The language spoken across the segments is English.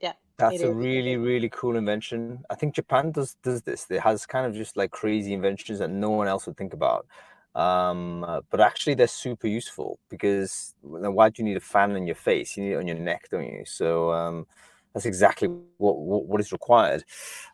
yeah. That's a really, really cool invention. I think Japan does does this. It has kind of just like crazy inventions that no one else would think about. Um, uh, but actually, they're super useful because why do you need a fan on your face? You need it on your neck, don't you? So um, that's exactly what, what, what is required.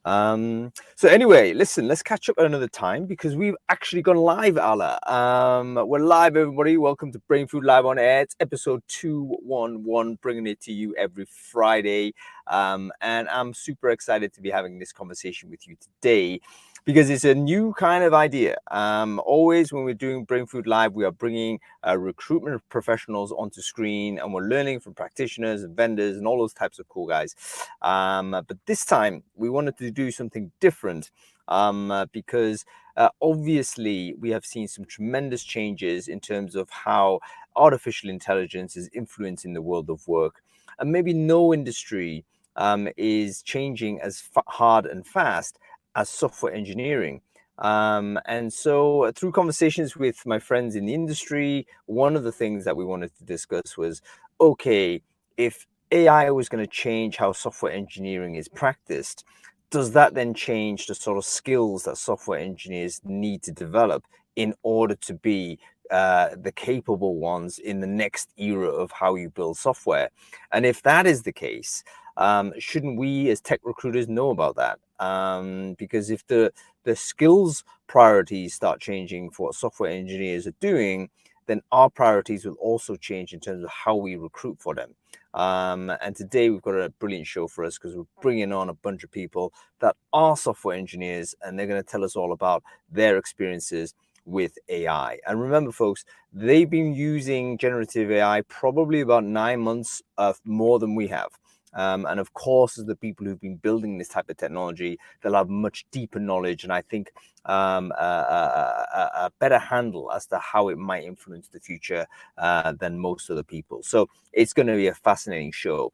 Um, so anyway, listen, let's catch up at another time because we've actually gone live, Alla. Um, we're live, everybody. Welcome to Brainfood Live on Air. It's episode 211, bringing it to you every Friday. Um, and I'm super excited to be having this conversation with you today because it's a new kind of idea. Um, always when we're doing Brainfood Live, we are bringing uh, recruitment professionals onto screen and we're learning from practitioners and vendors and all those types of cool guys. Um, but this time we wanted to do something different um, uh, because uh, obviously we have seen some tremendous changes in terms of how artificial intelligence is influencing the world of work. And maybe no industry um, is changing as hard and fast as software engineering. Um, and so, uh, through conversations with my friends in the industry, one of the things that we wanted to discuss was okay, if AI was going to change how software engineering is practiced, does that then change the sort of skills that software engineers need to develop in order to be uh, the capable ones in the next era of how you build software? And if that is the case, um, shouldn't we as tech recruiters know about that? Um, because if the the skills priorities start changing for what software engineers are doing, then our priorities will also change in terms of how we recruit for them. Um, and today we've got a brilliant show for us because we're bringing on a bunch of people that are software engineers and they're going to tell us all about their experiences with AI. And remember, folks, they've been using generative AI probably about nine months more than we have. Um, and of course, as the people who've been building this type of technology, they'll have much deeper knowledge and I think um, a, a, a, better handle as to how it might influence the future uh, than most other people. So it's going to be a fascinating show.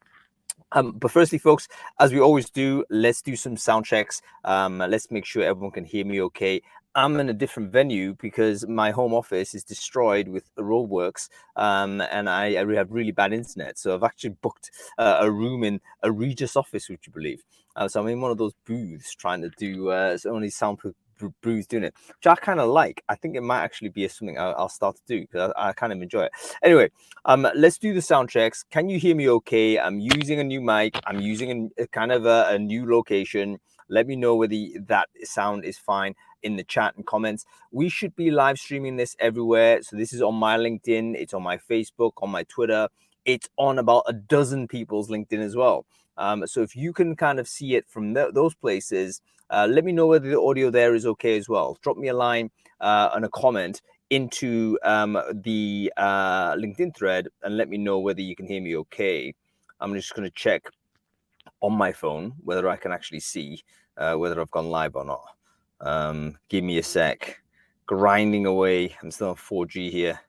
Um, but firstly, folks, as we always do, let's do some sound checks. Um, let's make sure everyone can hear me okay. I'm in a different venue because my home office is destroyed with roadworks, um, and I, I, have really bad internet. So I've actually booked uh, a room in a Regus office, would you believe? Uh, so I'm in one of those booths trying to do uh, only soundproof booths doing it, which I kind of like. I think it might actually be something I'll, I'll start to do because I, I, kind of enjoy it. Anyway, um, let's do the sound checks. Can you hear me okay? I'm using a new mic. I'm using a, a kind of a, a new location. Let me know whether that sound is fine in the chat and comments. We should be live streaming this everywhere. So this is on my LinkedIn, it's on my Facebook, on my Twitter, it's on about a dozen people's LinkedIn as well. Um, so if you can kind of see it from th- those places, uh, let me know whether the audio there is okay as well. Drop me a line uh, and a comment into um, the uh, LinkedIn thread and let me know whether you can hear me okay. I'm just going to check on my phone whether I can actually see uh, whether I've gone live or not. Um, give me a sec. Grinding away. I'm still on 4G here.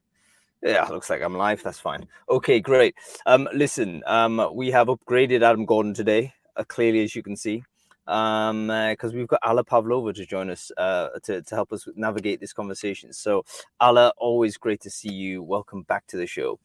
Yeah, looks like I'm live. That's fine. Okay, great. Um, listen, um, we have upgraded Adam Gordon today, uh, clearly as you can see, um, because uh, we've got Alla Pavlova to join us uh, to to help us navigate this conversation. So, Alla, always great to see you. Welcome back to the show.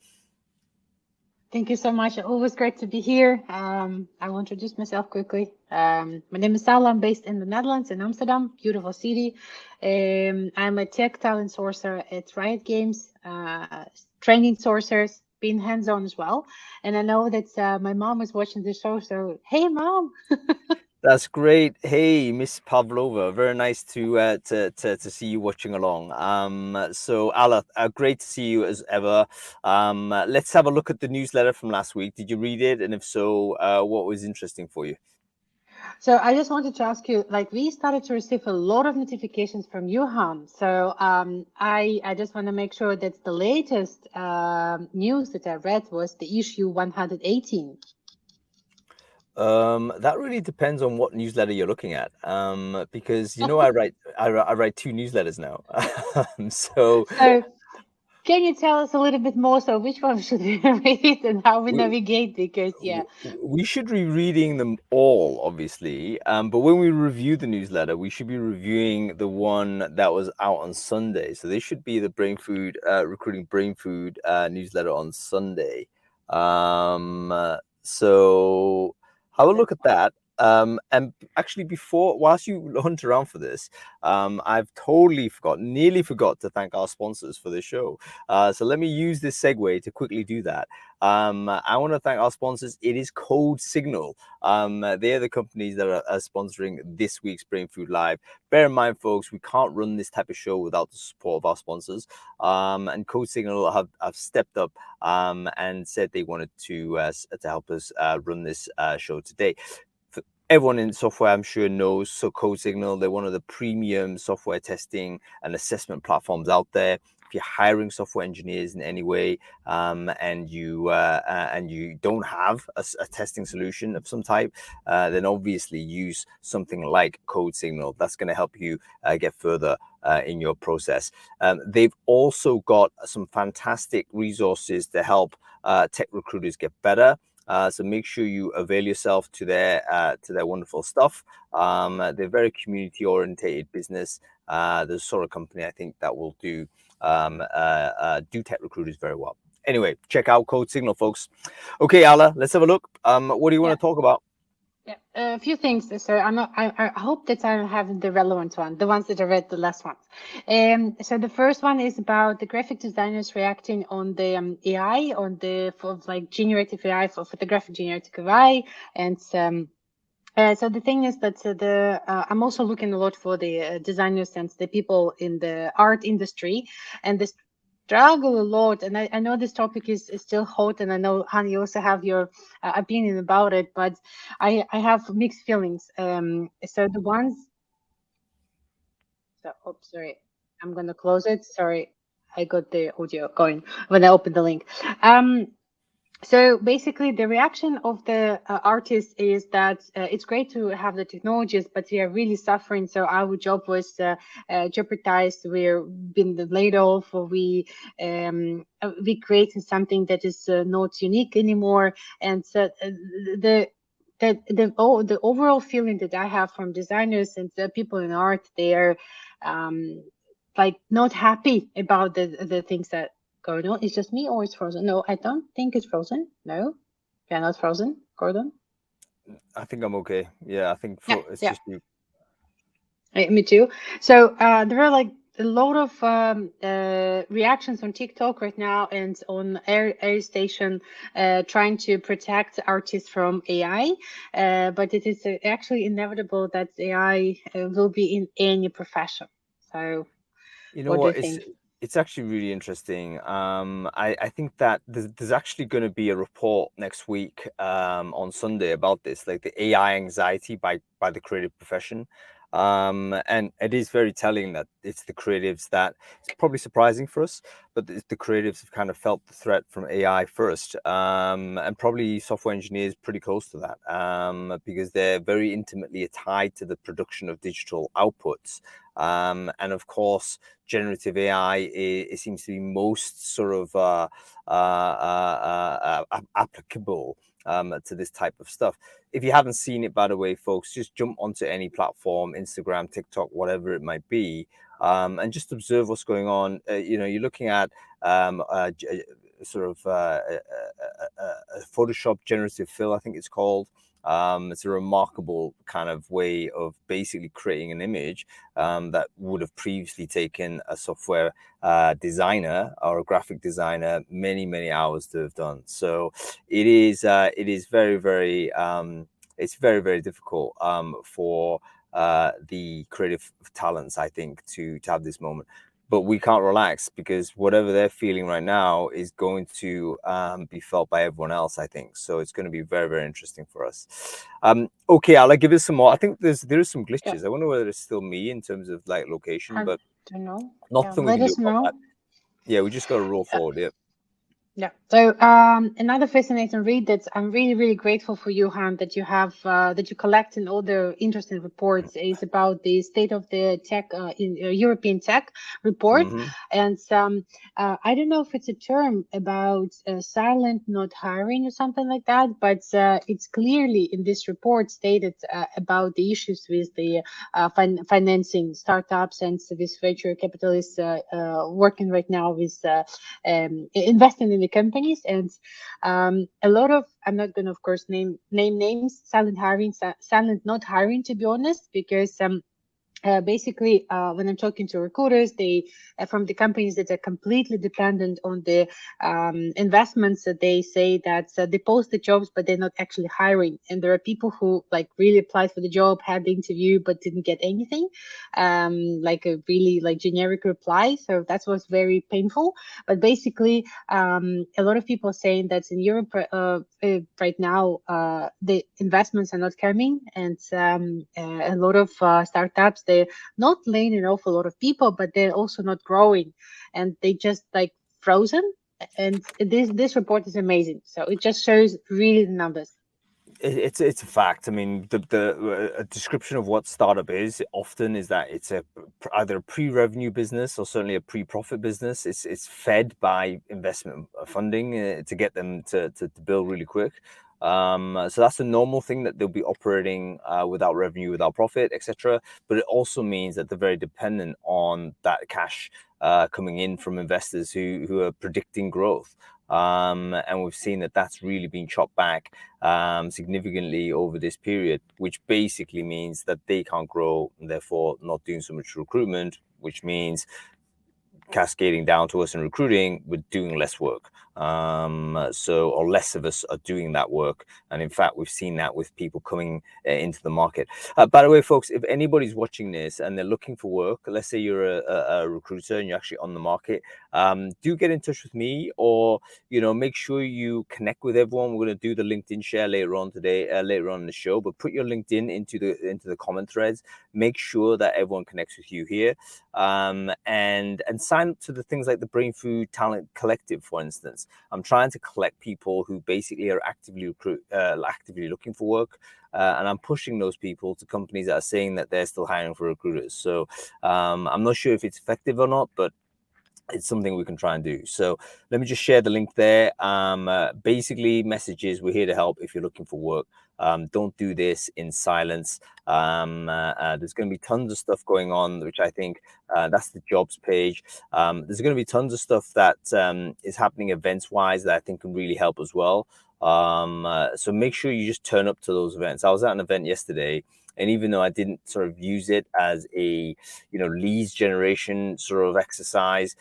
Thank you so much. Always great to be here. Um, I will introduce myself quickly. Um, my name is Alla. I'm based in the Netherlands, in Amsterdam, beautiful city. Um, I'm a tech talent sourcer at Riot Games, uh, training sourcers, being hands-on as well. And I know that uh, my mom is watching the show, so hey, mom. That's great. Hey, Miss Pavlova, very nice to, uh, to to to see you watching along. Um, so Alla, uh, great to see you as ever. Um, let's have a look at the newsletter from last week. Did you read it? And if so, uh, what was interesting for you? So I just wanted to ask you, like we started to receive a lot of notifications from Johan. So um, I I just want to make sure that the latest uh, news that I read was the issue 118. Um, that really depends on what newsletter you're looking at. Um, because you know, I write I, I write two newsletters now. so, so, can you tell us a little bit more? So, which one should we read and how we, we navigate? Because yeah, we should be reading them all, obviously. Um, but when we review the newsletter, we should be reviewing the one that was out on Sunday. So, this should be the Brainfood uh, Recruiting Brainfood uh, newsletter on Sunday. Um, uh, so have a look at that. Um, and actually, before, whilst you hunt around for this, um, I've totally forgot, nearly forgot to thank our sponsors for the show. Uh, so let me use this segue to quickly do that. Um, I want to thank our sponsors. It is CodeSignal. Um, they're the companies that are, are, sponsoring this week's Brainfood Live. Bear in mind, folks, we can't run this type of show without the support of our sponsors. Um, and CodeSignal have, have stepped up um, and said they wanted to uh, to help us uh, run this uh, show today everyone in software i'm sure knows so CodeSignal they're one of the premium software testing and assessment platforms out there. If you're hiring software engineers in any way um, and you uh, uh, and you don't have a, a testing solution of some type uh, then obviously use something like CodeSignal that's going to help you uh, get further uh, in your process. Um, they've also got some fantastic resources to help uh, tech recruiters get better uh, so make sure you avail yourself to their uh, to their wonderful stuff. Um, they're very community orientated business. Uh, the sort of company I think that will do um, uh, uh, do tech recruiters very well. Anyway, check out CodeSignal, folks. Okay, Alla, let's have a look. Um, what do you want to talk about? A few things. So I'm not, I, I hope that I have the relevant one, the ones that I read, the last ones. Um, so the first one is about the graphic designers reacting on the um, AI, on the for like generative AI for photographic generative AI, and um, uh, so the thing is that uh, the uh, I'm also looking a lot for the uh, designers and the people in the art industry, and this struggle a lot and I, I, know this topic is, is still hot and i know honey you also have your uh, opinion about it but i i have mixed feelings. Um so the ones so oh, sorry i'm gonna close it. Sorry i got the audio going when i opened the link. Um so basically the reaction of the uh, artists is that uh, it's great to have the technologies but we are really suffering. So our job was uh, uh jeopardized. We're been laid off. Or we um, uh, we creating something that is uh, not unique anymore. And so the the the, oh, the overall feeling that i have from designers and the people in art they're um, like not happy about the the things that Gordon, it's just me or it's frozen? No, I don't think it's frozen. No, you're not frozen, Gordon. I think I'm okay. Yeah, I think fro- yeah, it's yeah. just you. me too. So uh, there are like a lot of um, uh, reactions on TikTok right now and on Air, ArtStation uh, trying to protect artists from AI. Uh, but it is uh, actually inevitable that AI uh, will be in any profession. So, you know what? what you it's actually really interesting. Um, I, I think that there's, there's actually going to be a report next week um, on Sunday about this, like the AI anxiety by by the creative profession. Um, and it is very telling that it's the creatives that it's probably surprising for us, but the, creatives have kind of felt the threat from AI first, um, and probably software engineers pretty close to that um, because they're very intimately tied to the production of digital outputs. Um, and of course, generative AI it, it, seems to be most sort of uh, uh, uh, uh applicable um, to this type of stuff. If you haven't seen it, by the way, folks, just jump onto any platform, Instagram, TikTok, whatever it might be, um, and just observe what's going on. Uh, you know, you're looking at um, uh, sort of a Photoshop generative fill, I think it's called. Um, it's a remarkable kind of way of basically creating an image um, that would have previously taken a software uh, designer or a graphic designer many many hours to have done. So it is uh, it is very very um, it's very very difficult um, for uh, the creative talents I think to to have this moment but we can't relax because whatever they're feeling right now is going to um, be felt by everyone else. I think so. It's going to be very, very interesting for us. Um, okay, I'll give it some more. I think there's there is some glitches. Yeah. I wonder whether it's still me in terms of like location, I but don't know. Nothing yeah, we can do about that. Yeah, we just got to roll yeah. forward. Yeah. Yeah. So um, another fascinating read that I'm really, really grateful for you, Hung, that you have uh, that you collect in all the interesting reports is about the state of the tech uh, in uh, European tech report. Mm-hmm. And um, uh, I don't know if it's a term about uh, silent not hiring or something like that, but uh, it's clearly in this report stated about the issues with the fin- financing startups and with venture capitalists working right now with um, investing in the company companies, and um, a lot of I'm not going to, of course, name name names, silent hiring, silent not hiring, to be honest, because um, uh, basically, uh, when I'm talking to recruiters, they uh, from the companies that are completely dependent on the um, investments, that they say that uh, they post the jobs, but they're not actually hiring. And there are people who like really applied for the job, had the interview, but didn't get anything, um, like a really like generic reply. So that was very painful. But basically, um, a lot of people are saying that in Europe uh, uh, right now, the investments are not coming, and um, a lot of startups they're not laying an awful lot of people, but they're also not growing, and they just like frozen. And this this report is amazing. So it just shows really the numbers it's it's a fact. I mean, the the description of what startup is often is that it's a either a pre-revenue business or certainly a pre-profit business. It's it's fed by investment funding uh, to get them to, to, to build really quick. Um, so that's a normal thing that they'll be operating uh, without revenue, without profit, etc. But it also means that they're very dependent on that cash uh, coming in from investors who who are predicting growth. Um, and we've seen that that's really been chopped back um, significantly over this period, which basically means that they can't grow and therefore not doing so much recruitment, which means cascading down to us in recruiting, we're doing less work. Um, so, or less of us are doing that work. And in fact, we've seen that with people coming uh, into the market. Uh, by the way, folks, if anybody's watching this and they're looking for work, let's say you're a, a, a recruiter and you're actually on the market, um, do get in touch with me or, you know, make sure you connect with everyone. We're going to do the LinkedIn share later on today, uh, later on in the show, but put your LinkedIn into the, into the comment threads. Make sure that everyone connects with you here. Um, and, and sign up to the things like the Brainfood Talent Collective, for instance. I'm trying to collect people who basically are actively recruit, uh, actively looking for work, uh, and I'm pushing those people to companies that are saying that they're still hiring for recruiters. So um, I'm not sure if it's effective or not, but it's something we can try and do. So let me just share the link there. Um, uh, basically, messages we're here to help if you're looking for work. Um, don't do this in silence. Um, uh, uh, there's going to be tons of stuff going on, which I think uh, that's the jobs page. Um, there's going to be tons of stuff that um, is happening events wise that I think can really help as well. Um, uh, so make sure you just turn up to those events. I was at an event yesterday and even though I didn't sort of use it as a you know leads generation sort of exercise,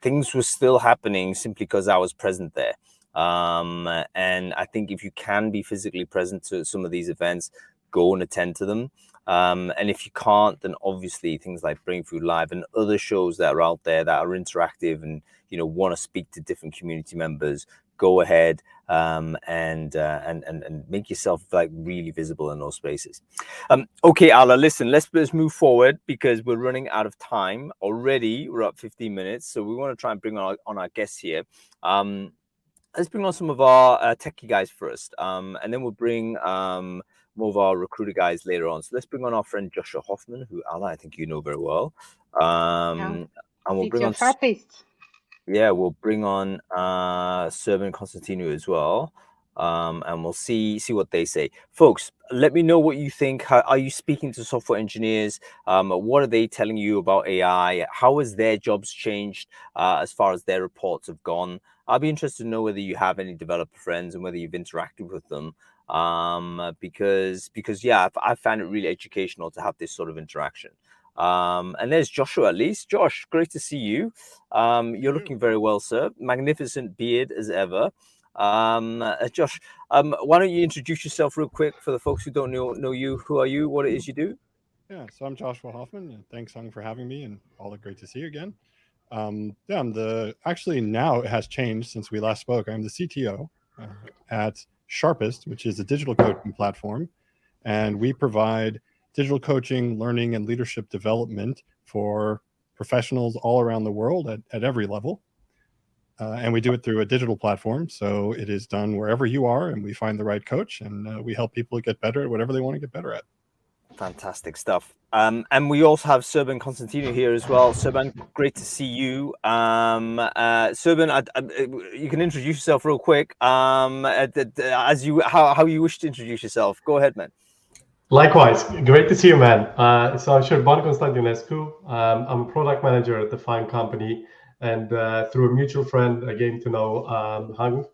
things were still happening simply because I was present there. Um, and I think if you can be physically present to some of these events, go and attend to them. Um, and if you can't, then obviously things like Brainfood Live and other shows that are out there that are interactive and you know want to speak to different community members, go ahead um, and, uh, and and and make yourself like really visible in those spaces. Um, okay, Alla, listen, let's let's move forward because we're running out of time already. We're up 15 minutes, so we want to try and bring on our, on our guests here. Um, let's bring on some of our uh, techie guys first, um, and then we'll bring um, more of our recruiter guys later on. So let's bring on our friend Joshua Hoffman, who I think you know very well. Um, yeah. And we'll bring on. Therapist yeah, we'll bring on uh Serban Constantinu as well. Um, and we'll see see what they say. Folks, let me know what you think. How, are you speaking to software engineers? Um, what are they telling you about AI? How has their jobs changed uh, as far as their reports have gone? I'll be interested to know whether you have any developer friends and whether you've interacted with them. Um, because because yeah, I've, I found it really educational to have this sort of interaction. Um, and there's Joshua at least. Josh, great to see you. Um, you're looking very well, sir. Magnificent beard as ever. Um, uh, Josh, um, why don't you introduce yourself real quick for the folks who don't know know you? Who are you? What it is you do? Yeah, so I'm Joshua Hoffman. And thanks, Hung, for having me, and all great to see you again. Um, yeah, I'm the actually now it has changed since we last spoke. I'm the CTO uh, at Sharpist, which is a digital coaching platform, and we provide digital coaching, learning, and leadership development for professionals all around the world at, at every level. Uh, and we do it through a digital platform. So it is done wherever you are, and we find the right coach and uh, we help people get better at whatever they want to get better at. Fantastic stuff. Um, and we also have Serban Constantino here as well. Serban, great to see you. Um, uh, Serban, I, I, you can introduce yourself real quick. Um, as you how, how you wish to introduce yourself. Go ahead, man. Likewise, great to see you, man. Uh, so I'm Serban Constantinescu. Um, I'm a product manager at the Fine Company. and uh, through a mutual friend, I came to know um, Hung.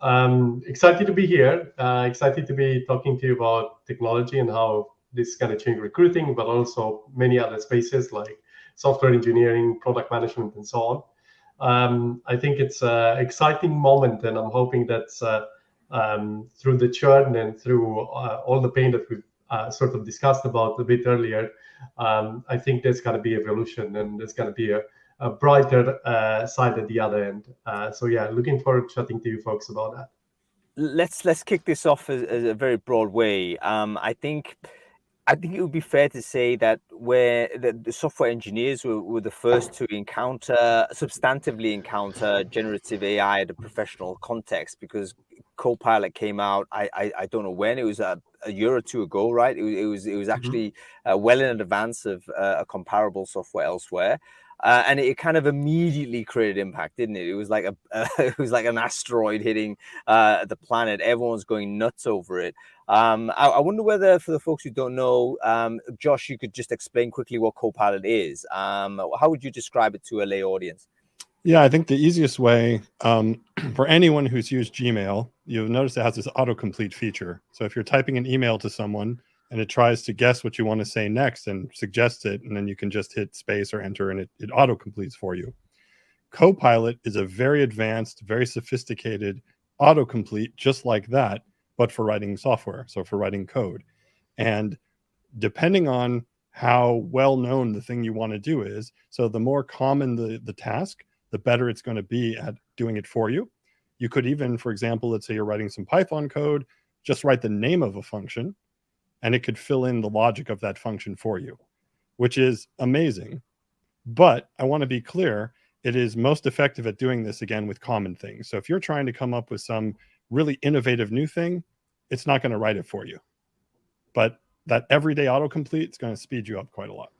Um, excited to be here. Uh, excited to be talking to you about technology and how this is going to change recruiting, but also many other spaces like software engineering, product management, and so on. Um, I think it's an exciting moment, and I'm hoping that uh, um, through the churn and through uh, all the pain that we've uh, sort of discussed about a bit earlier, um, I think there's going to be evolution and there's going to be a, a brighter uh, side at the other end. Uh, so yeah, looking forward to chatting to you folks about that. Let's let's kick this off as, as a very broad way. Um, I think I think it would be fair to say that where the, the software engineers were, were, the first to encounter, substantively encounter generative AI in a professional context, because Copilot came out. I I, I don't know when it was a, a, year or two ago, right? It, it was it was mm-hmm. actually mm-hmm. uh, well in advance of uh, a comparable software elsewhere. Uh, and it kind of immediately created impact, didn't it? It was like a uh, it was like an asteroid hitting uh, the planet. Everyone's going nuts over it. Um, I, I, wonder whether, for the folks who don't know, um, Josh, you could just explain quickly what Copilot is. Um, how would you describe it to a lay audience? Yeah, I think the easiest way um, for anyone who's used Gmail, you'll notice it has this autocomplete feature. So if you're typing an email to someone and it tries to guess what you want to say next and suggests it, and then you can just hit space or enter and it, it autocompletes for you. Copilot is a very advanced, very sophisticated autocomplete, just like that but for writing software, so for writing code. And depending on how well known the thing you want to do is, so the more common the, the task, the better it's going to be at doing it for you. You could even, for example, let's say you're writing some Python code, just write the name of a function and it could fill in the logic of that function for you, which is amazing. But I want to be clear it is most effective at doing this again with common things. So if you're trying to come up with some really innovative new thing, it's not going to write it for you. But that everyday autocomplete is going to speed you up quite a lot.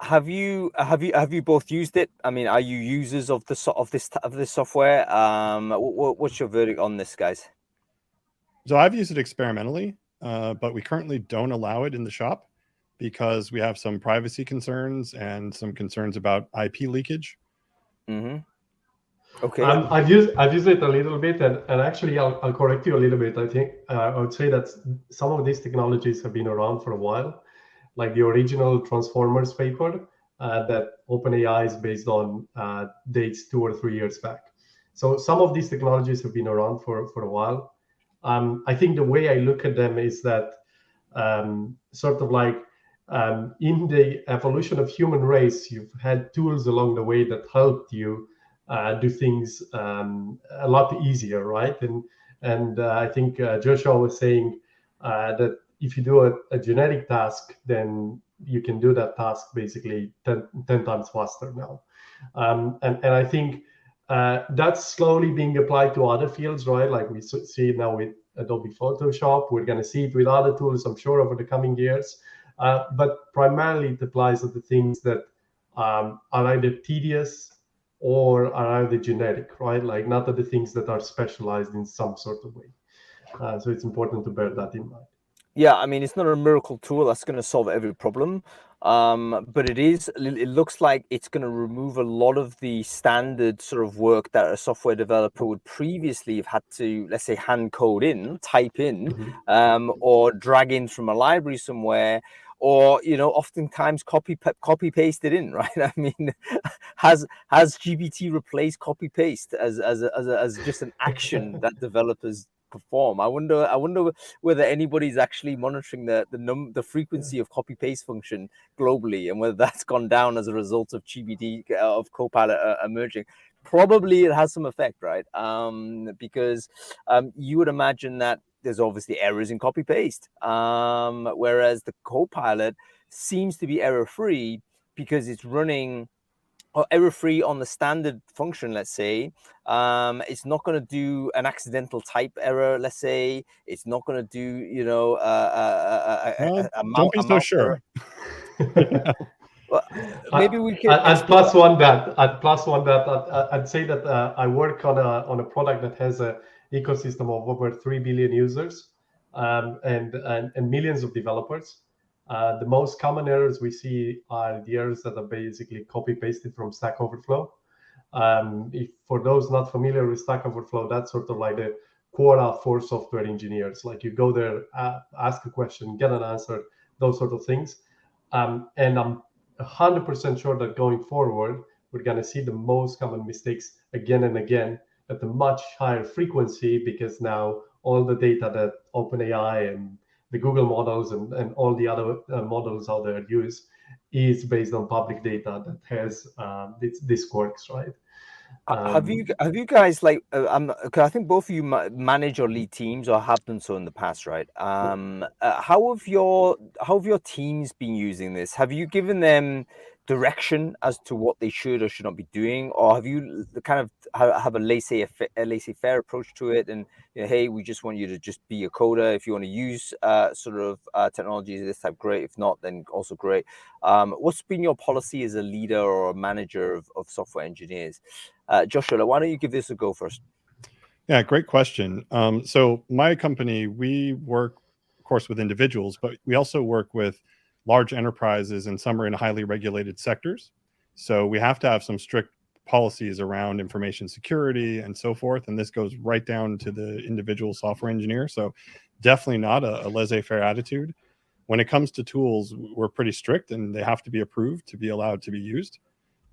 Have you have you have you both used it? I mean, are you users of the of this of this software? Um, what, what's your verdict on this, guys? So I've used it experimentally, uh, but we currently don't allow it in the shop because we have some privacy concerns and some concerns about IP leakage. Mm-hmm. Okay. Um, I've used I've used it a little bit, and, and actually I'll, I'll correct you a little bit. I think uh, I would say that some of these technologies have been around for a while, like the original Transformers paper uh, that OpenAI is based on uh, dates two or three years back. So some of these technologies have been around for for a while. Um, I think the way I look at them is that um, sort of like um, in the evolution of human race, you've had tools along the way that helped you uh, do things um, a lot easier, right? And and uh, I think uh, Joshua was saying uh, that if you do a, a, genetic task, then you can do that task basically 10, 10 times faster now. Um, and and I think uh, that's slowly being applied to other fields, right? Like we see now with Adobe Photoshop. We're going to see it with other tools, I'm sure, over the coming years. Uh, but primarily, it applies to the things that um, are either tedious or are either genetic, right? Like not the things that are specialized in some sort of way. Uh, so it's important to bear that in mind. Yeah, I mean, it's not a miracle tool that's going to solve every problem, um, but it is. It looks like it's going to remove a lot of the standard sort of work that a software developer would previously have had to, let's say, hand code in, type in, mm-hmm. um, or drag in from a library somewhere or you know oftentimes copy copy paste it in right? I mean has has gpt replaced copy paste as as as, as just an action that developers perform? I wonder i wonder whether anybody's actually monitoring the the num the frequency of copy paste function globally and whether that's gone down as a result of gpt uh, of copilot uh, emerging. Probably it has some effect right? Um because um you would imagine that there's obviously errors in copy paste. Um, whereas the Copilot seems to be error free because it's running or error free on the standard function, let's say. Um, it's not going to do an accidental type error, let's say. It's not going to do, you know, uh, a, a, a, a, don't be so sure. well, maybe we can. Would plus one that. I'd plus one that. I'd, I'd say that uh, I work on a on a product that has a ecosystem of over 3 billion users um, and, and, and, millions of developers. Uh, the most common errors we see are the errors that are basically copy pasted from Stack Overflow. Um, if for those not familiar with Stack Overflow, that's sort of like the Quora for software engineers. Like you go there, uh, ask a question, get an answer, those sort of things. Um, and I'm 100% sure that going forward, we're going to see the most common mistakes again and again at a much higher frequency because now all the data that OpenAI and the Google models and, and all the other uh, models out there use is based on public data that has uh, this, this quirks, right? Um, have you have you guys like uh, um, I think both of you manage or lead teams or have done so in the past, right? Um, uh, how have your how have your teams been using this? Have you given them direction as to what they should or should not be doing, or have you kind of have a laissez a laissez faire approach to it? And you know, hey, we just want you to just be a coder. If you want to use uh, sort of uh, technologies of this type, great. If not, then also great. Um, what's been your policy as a leader or a manager of, of software engineers? Uh, Joshua, why don't you give this a go first? Yeah, great question. Um, so my company, we work, of course, with individuals, but we also work with large enterprises and some are in highly regulated sectors. So we have to have some strict policies around information security and so forth. And this goes right down to the individual software engineer. So definitely not a, a laissez faire attitude. When it comes to tools, we're pretty strict and they have to be approved to be allowed to be used.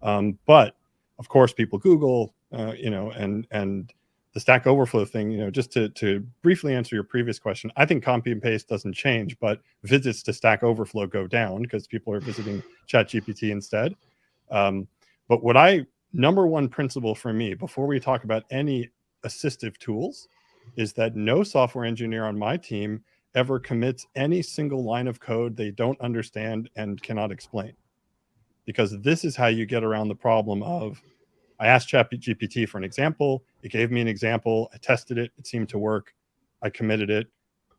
Um, but of course, people Google, uh, you know, and and the Stack Overflow thing, you know, just to, to briefly answer your previous question, I think copy and paste doesn't change, but visits to Stack Overflow go down because people are visiting ChatGPT instead. Um, but what I number one principle for me before we talk about any assistive tools is that no software engineer on my team ever commits any single line of code they don't understand and cannot explain. Because this is how you get around the problem of I asked ChatGPT for an example. It gave me an example. I tested it. It seemed to work. I committed it,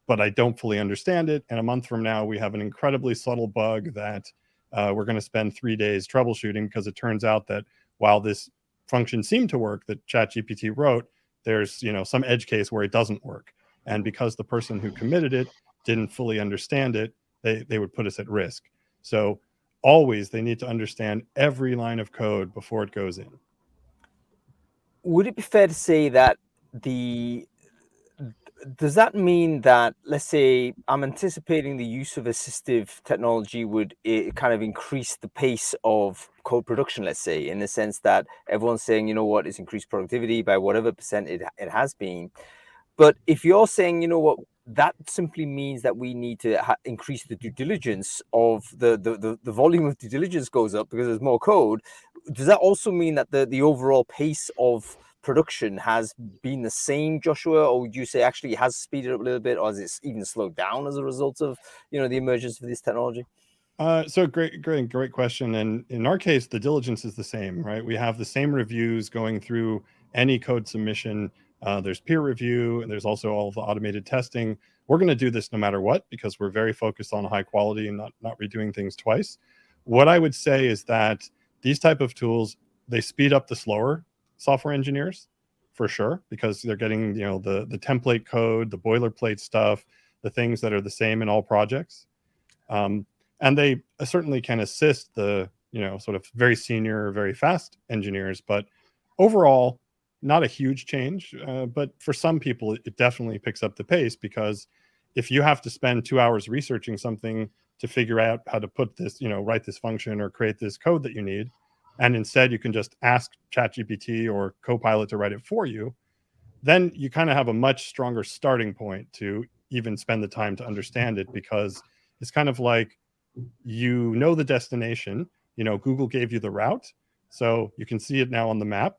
but I don't fully understand it. And a month from now, we have an incredibly subtle bug that uh, we're going to spend three days troubleshooting because it turns out that while this function seemed to work that ChatGPT wrote, there's you know some edge case where it doesn't work. And because the person who committed it didn't fully understand it, they, they would put us at risk. So always they need to understand every line of code before it goes in would it be fair to say that the does that mean that let's say i'm anticipating the use of assistive technology would it kind of increase the pace of code production let's say in the sense that everyone's saying you know what? It's increased productivity by whatever percent it, it has been. But if you're saying you know what that simply means that we need to ha- increase the due diligence of the, the, the the volume of due diligence goes up because there's more code does that also mean that the the overall pace of production has been the same joshua or would you say actually it has speeded up a little bit or has it even slowed down as a result of you know the emergence of this technology uh, so great, great, great question. And in our case, the diligence is the same, right? We have the same reviews going through any code submission uh, there's peer review, and there's also all the automated testing. We're going to do this no matter what because we're very focused on high quality and not not redoing things twice. What I would say is that these type of tools they speed up the slower software engineers for sure because they're getting you know the the template code, the boilerplate stuff, the things that are the same in all projects, um, and they certainly can assist the you know sort of very senior, very fast engineers. But overall, not a huge change, uh, but for some people, it definitely picks up the pace because if you have to spend two hours researching something to figure out how to put this, you know, write this function or create this code that you need, and instead you can just ask ChatGPT or Copilot to write it for you, then you kind of have a much stronger starting point to even spend the time to understand it because it's kind of like you know the destination, you know, Google gave you the route, so you can see it now on the map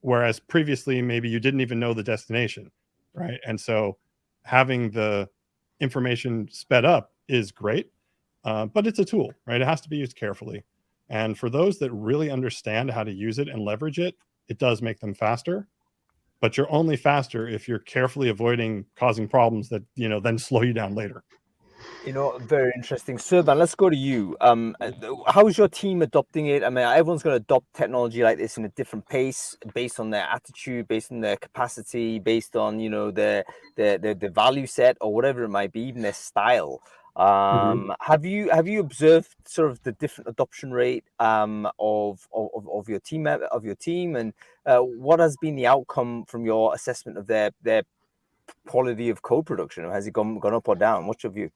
whereas previously maybe you didn't even know the destination right? And so having the information sped up is great uh, but it's a tool right? It has to be used carefully. And for those that really understand how to use it and leverage it it does make them faster but you're only faster if you're carefully avoiding causing problems that you know then slow you down later you know, very interesting. Serban, let's go to you. Um, how's your team adopting it? I mean, everyone's going to adopt technology like this in a different pace, based on their attitude, based on their capacity, based on you know their their their, their value set or whatever it might be, even their style. Um, Have you have you observed sort of the different adoption rate um, of, of of your team of your team, and uh, what has been the outcome from your assessment of their their quality of co-production? Has it gone gone up or down? What's your view?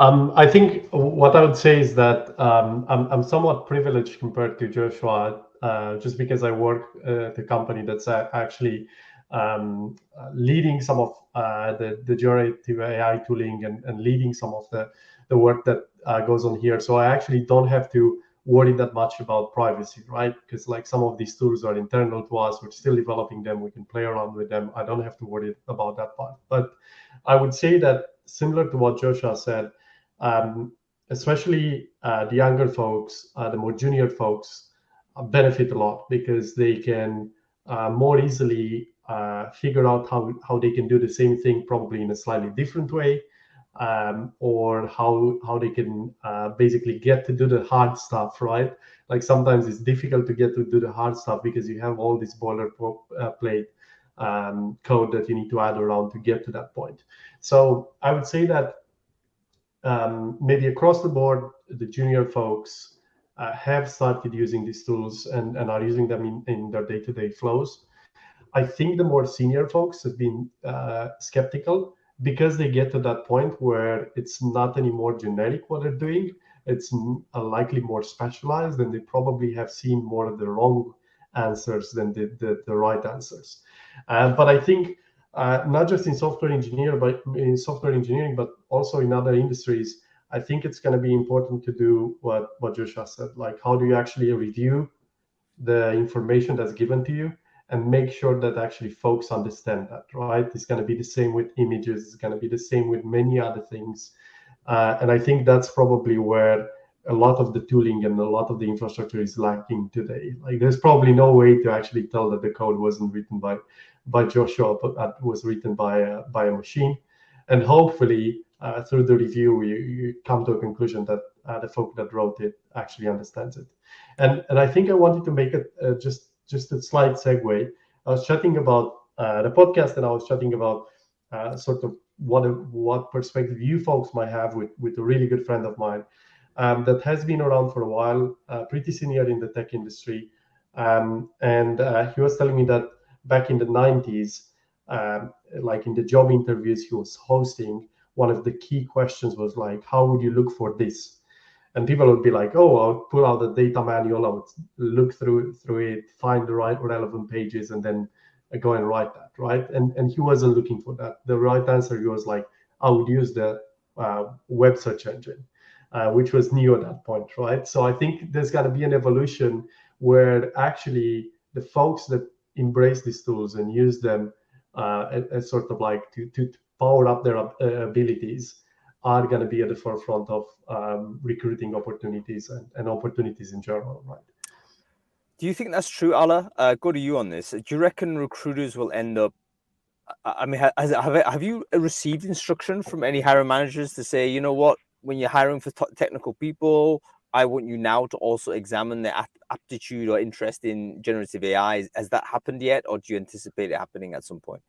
Um, I think what I would say is that um, I'm, I'm somewhat privileged compared to Joshua, uh, just because I work at a company that's actually um, leading some of uh, the, the generative AI tooling and, and leading some of the, the work that uh, goes on here. So I actually don't have to worry that much about privacy, right? Because like some of these tools are internal to us, we're still developing them, we can play around with them. I don't have to worry about that part. But I would say that similar to what Joshua said, um, especially uh, the younger folks, uh, the more junior folks, uh, benefit a lot because they can uh, more easily uh, figure out how, how they can do the same thing, probably in a slightly different way, um, or how how they can uh, basically get to do the hard stuff, right? Like sometimes it's difficult to get to do the hard stuff because you have all this boilerplate um, code that you need to add around to get to that point. So I would say that um, maybe across the board, the junior folks uh, have started using these tools and, and are using them in, in their day-to-day flows. I think the more senior folks have been uh, skeptical because they get to that point where it's not anymore generic what they're doing. It's uh, likely more specialized, and they probably have seen more of the wrong answers than the, the, the right answers. Uh, but I think uh, not just in software engineering, but in software engineering, but also in other industries. I think it's going to be important to do what what Joshua said. Like, how do you actually review the information that's given to you and make sure that actually folks understand that, right? It's going to be the same with images. It's going to be the same with many other things. Uh, and I think that's probably where a lot of the tooling and a lot of the infrastructure is lacking today. Like, there's probably no way to actually tell that the code wasn't written by by Joshua, but that was written by a, by a machine. And hopefully, uh, through the review, you, you, come to a conclusion that uh, the folk that wrote it actually understands it. And and I think I wanted to make it uh, just just a slight segue. I was chatting about uh, the podcast, and I was chatting about uh, sort of what what perspective you folks might have with with a really good friend of mine um, that has been around for a while, uh, pretty senior in the tech industry, um, and he was telling me that back in the 90s, um, like in the job interviews he was hosting, one of the key questions was like, how would you look for this? And people would be like, oh, I'll pull out the data manual, I would look through through it, find the right relevant pages, and then go and write that, right? And and he wasn't looking for that. The right answer was like, I would use the uh, web search engine, uh, which was new at that point, right? So I think there's got to be an evolution where actually the folks that embrace these tools and use them uh, as, sort of like to, to power up their uh, abilities are going to be at the forefront of um, recruiting opportunities and, and, opportunities in general, right? Do you think that's true, Alla? Uh, go to you on this. Do you reckon recruiters will end up? I mean, has, have have you received instruction from any hiring managers to say, you know what, when you're hiring for t- technical people, I want you now to also examine their aptitude or interest in generative AI. Has that happened yet, or do you anticipate it happening at some point?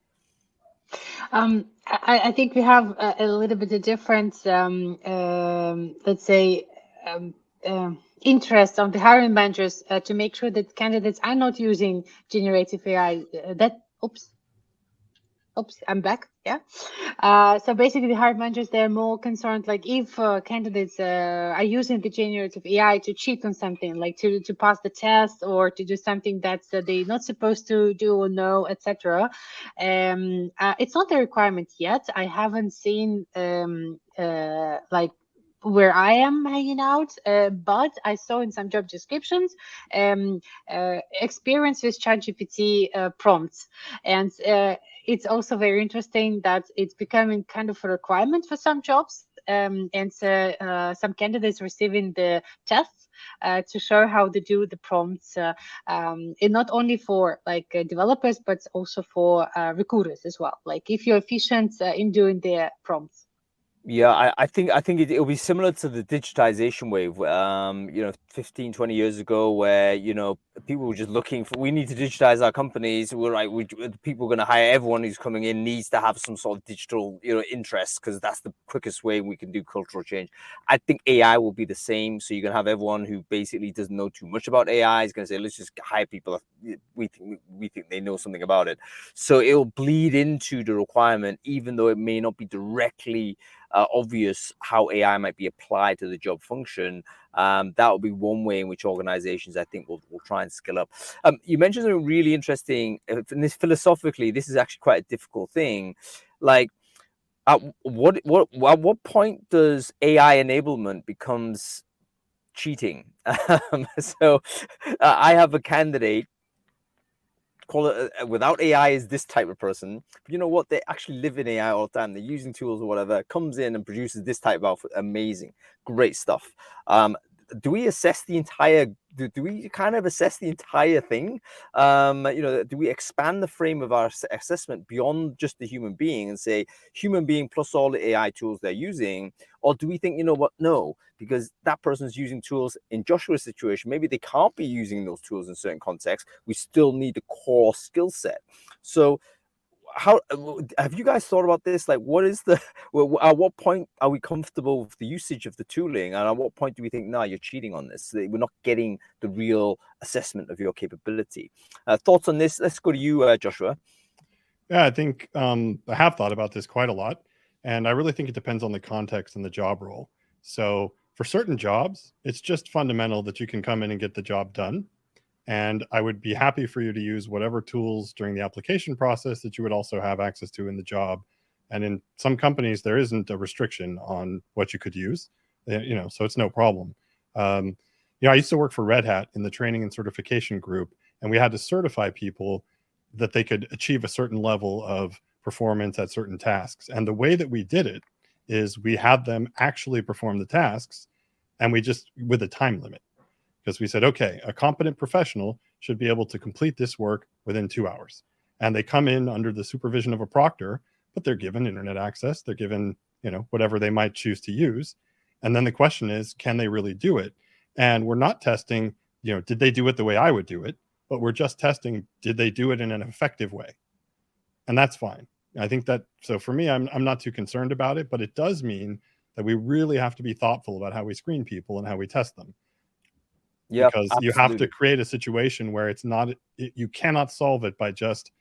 Um, I, I, think we have a, a little bit of different, um, um, let's say, uh, interest on the hiring managers uh, to make sure that candidates are not using generative AI. Uh, that, oops, oops, I'm back. Yeah. Uh, so basically, the hiring managers they're more concerned, like if uh, candidates uh, are using the generative AI to cheat on something, like to to pass the test or to do something that's uh, they're not supposed to do or know, etc. Um, uh, it's not a requirement yet. I haven't seen um, uh, like where I am hanging out, uh, but I saw in some job descriptions um, uh, experience with ChatGPT uh, prompts, and it's also very interesting that it's becoming kind of a requirement for some jobs um, and uh, some candidates receiving the tests uh, to show how to do the prompts uh, um, and not only for like uh, developers but also for uh, recruiters as well. Like if you're efficient in doing the prompts Yeah, I, I think I think it, will be similar to the digitization wave. Um, you know, 15, 20 years ago, where you know people were just looking for we need to digitize our companies. We're like, we people are going to hire everyone who's coming in needs to have some sort of digital you know interest because that's the quickest way we can do cultural change. I think AI will be the same. So you're going to have everyone who basically doesn't know too much about AI is going to say, let's just hire people we think we think they know something about it. So it will bleed into the requirement, even though it may not be directly uh, obvious how AI might be applied to the job function, um, that will be one way in which organizations, I think, will, will try and skill up. Um, you mentioned something really interesting. Uh, and this philosophically, this is actually quite a difficult thing. Like, at what what at what point does AI enablement becomes cheating? Um, so, uh, I have a candidate call it uh, without AI is this type of person. But you know what? They actually live in AI all the time. They're using tools or whatever. Comes in and produces this type of outfit. Amazing, great stuff. Um, do we assess the entire do, do we kind of assess the entire thing? Um you know do we expand the frame of our assessment beyond just the human being and say human being plus all the ai tools they're using or do we think you know what? No because that person's using tools in joshua's situation. Maybe they can't be using those tools in certain contexts. We still need the core skill set. So how uh, have you guys thought about this? Like, what is the at what point are we comfortable with the usage of the tooling, and at what point do we think, no, you're cheating on this? We're not getting the real assessment of your capability. Uh, thoughts on this? Let's go to you, uh, Joshua. Yeah, I think um, I have thought about this quite a lot, and I really think it depends on the context and the job role. So, for certain jobs, it's just fundamental that you can come in and get the job done and I would be happy for you to use whatever tools during the application process that you would also have access to in the job. And in some companies, there isn't a restriction on what you could use, eh, you know, so it's no problem. Um, you know, I used to work for Red Hat in the training and certification group, and we had to certify people that they could achieve a certain level of performance at certain tasks. And the way that we did it is we had them actually perform the tasks and we just with a time limit because we said, okay, a competent professional should be able to complete this work within two hours. And they come in under the supervision of a proctor, but they're given internet access, they're given, you know, whatever they might choose to use. And then the question is, can they really do it? And we're not testing, you know, did they do it the way I would do it? But we're just testing, did they do it in an effective way? And that's fine. I think that so for me, I'm I'm not too concerned about it, but it does mean that we really have to be thoughtful about how we screen people and how we test them. Yeah, because absolutely. you have to create a situation where it's not it, you cannot solve it by just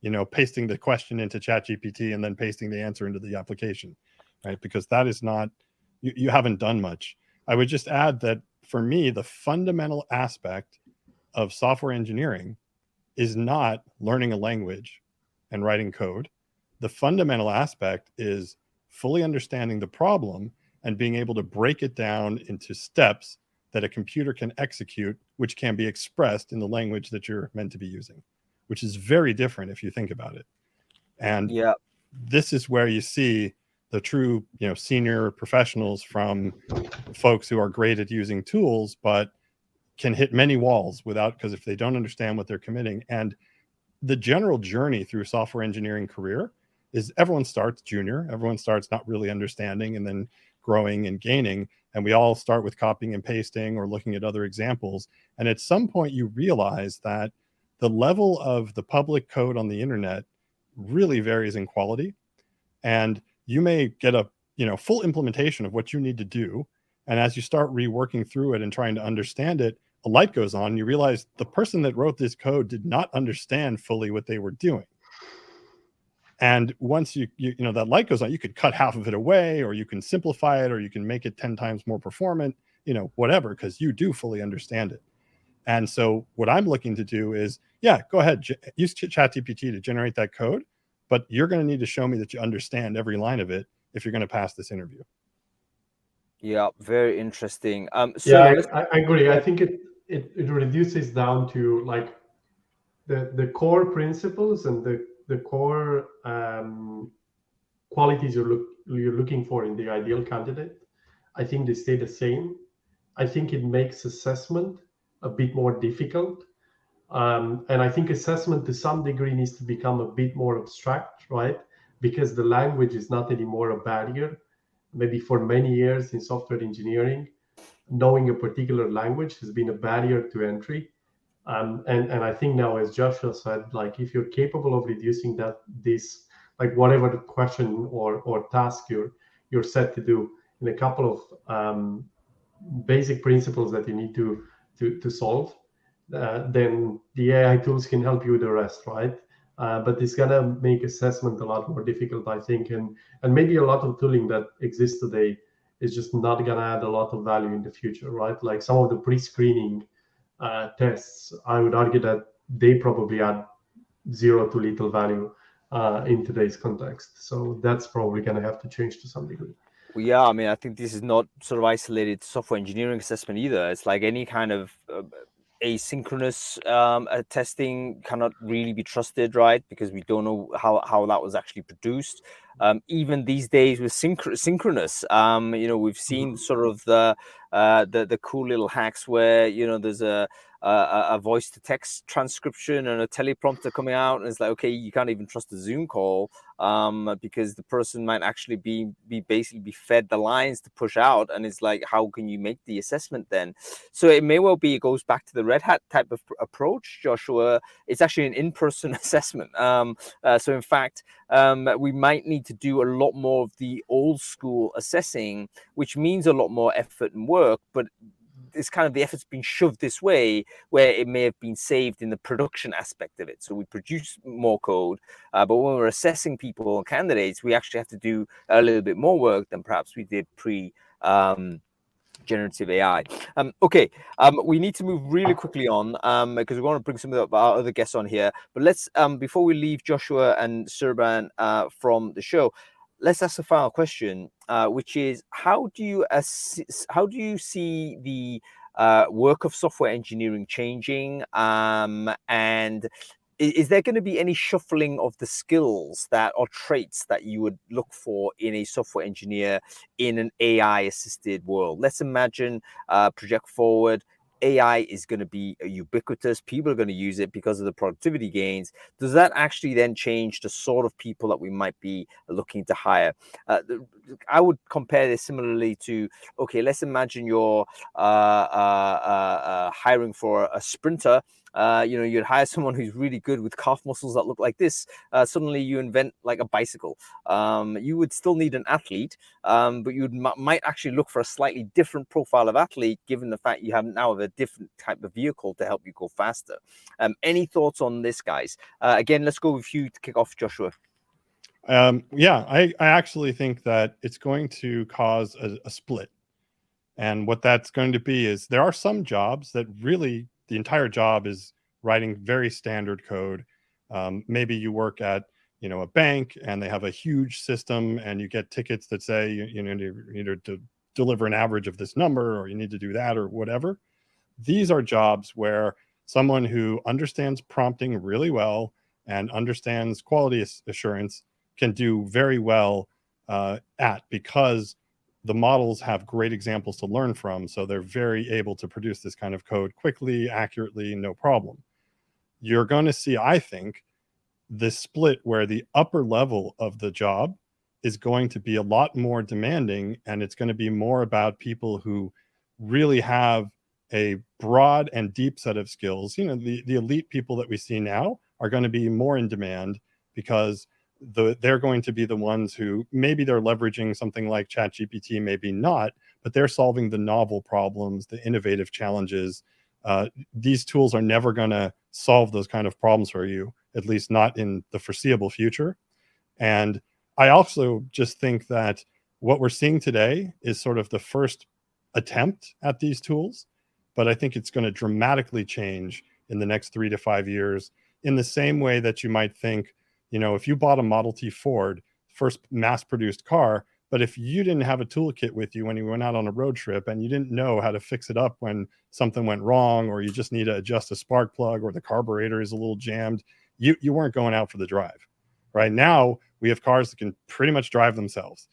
you know pasting the question into chat gpt and then pasting the answer into the application right? Because that is not you, you haven't done much. I would just add that for me the fundamental aspect of software engineering is not learning a language and writing code. The fundamental aspect is fully understanding the problem and being able to break it down into steps that a computer can execute, which can be expressed in the language that you're meant to be using, which is very different if you think about it. And yeah, this is where you see the true, you know, senior professionals from folks who are great at using tools, but can hit many walls without because if they don't understand what they're committing. And the general journey through software engineering career is everyone starts junior, everyone starts not really understanding and then growing and gaining and we all start with copying and pasting or looking at other examples. And at some point you realize that the level of the public code on the internet really varies in quality. And you may get a you know full implementation of what you need to do. And as you start reworking through it and trying to understand it a light goes on. You realize the person that wrote this code did not understand fully what they were doing and once you, you, you know, that light goes on, you could cut half of it away, or you can simplify it, or you can make it 10 times more performant, you know, whatever, because you do fully understand it. And so what I'm looking to do is, yeah, go ahead, use ChatGPT to generate that code, but you're going to need to show me that you understand every line of it if you're going to pass this interview. Yeah, very interesting. Um, so yeah, I, I, agree. I think it, it it reduces down to like the the core principles and the the core um, qualities you're, look, you're looking for in the ideal candidate, I think they stay the same. I think it makes assessment a bit more difficult. Um, and I think assessment to some degree needs to become a bit more abstract, right? Because the language is not anymore a barrier. maybe for many years in software engineering, knowing a particular language has been a barrier to entry. Um, and and I think now, as Joshua said, like if you're capable of reducing that this like whatever the question or or task you're you're set to do in a couple of um, basic principles that you need to to to solve, uh, then the AI tools can help you with the rest, right? Uh, but it's gonna make assessment a lot more difficult, I think, and and maybe a lot of tooling that exists today is just not gonna add a lot of value in the future, right? Like some of the pre-screening uh, tests, I would argue that they probably add zero to little value uh, in today's context. So that's probably gonna have to change to some degree. Well, yeah, I mean, I think this is not sort of isolated software engineering assessment either. It's like any kind of uh, asynchronous um, uh, testing cannot really be trusted, right? Because we don't know how, how that was actually produced. Um, even these days with synch- synchronous, um, you know, we've seen sort of the, uh, the the cool little hacks where you know there's a a, a voice to text transcription and a teleprompter coming out, and it's like, okay, you can't even trust a Zoom call um, because the person might actually be be basically be fed the lines to push out, and it's like, how can you make the assessment then? So it may well be it goes back to the Red Hat type of approach, Joshua. It's actually an in-person assessment. Um, uh, so in fact, um, we might need to do a lot more of the old school assessing, which means a lot more effort and work, but it's kind of the effort's been shoved this way where it may have been saved in the production aspect of it. So we produce more code, uh, but when we're assessing people and candidates, we actually have to do a little bit more work than perhaps we did pre. Um, generative AI. Um, okay, um, we need to move really quickly on um, because we want to bring some of our other guests on here. But let's, um, before we leave Joshua and Serban uh, from the show, let's ask the final question, uh, which is how do you assess, how do you see the uh, work of software engineering changing, um, and is, is there going to be any shuffling of the skills that or traits that you would look for in a software engineer in an AI assisted world? Let's imagine uh, project forward AI is going to be ubiquitous. People are going to use it because of the productivity gains. Does that actually then change the sort of people that we might be looking to hire? Uh, I would compare this similarly to okay, let's imagine you're uh, uh, uh, uh hiring for a sprinter uh, you know, you'd hire someone who's really good with calf muscles that look like this. Suddenly, you invent like a bicycle. Um, you would still need an athlete, um, but you m- might actually look for a slightly different profile of athlete, given the fact you have now a different type of vehicle to help you go faster. Um, any thoughts on this, guys? Again, let's go with you to kick off, Joshua. Um, yeah, I, I actually think that it's going to cause a, a split. And what that's going to be is there are some jobs that really the entire job is writing very standard code. Um, maybe you work at you know a bank and they have a huge system and you get tickets that say you, you know you need to deliver an average of this number or you need to do that or whatever. These are jobs where someone who understands prompting really well and understands quality assurance can do very well uh, at because the models have great examples to learn from. So they're very able to produce this kind of code quickly, accurately, no problem. You're going to see, I think, this split where the upper level of the job is going to be a lot more demanding and it's going to be more about people who really have a broad and deep set of skills. You know, the, the elite people that we see now are going to be more in demand because the they're going to be the ones who maybe they're leveraging something like ChatGPT, maybe not, but they're solving the novel problems, the innovative challenges. Uh, these tools are never going to solve those kind of problems for you, at least not in the foreseeable future. And I also just think that what we're seeing today is sort of the first attempt at these tools, but I think it's going to dramatically change in the next three to five years in the same way that you might think you know, if you bought a Model T Ford, first mass produced car, but if you didn't have a toolkit with you when you went out on a road trip and you didn't know how to fix it up when something went wrong, or you just need to adjust a spark plug or the carburetor is a little jammed, you, you weren't going out for the drive. Right now, we have cars that can pretty much drive themselves.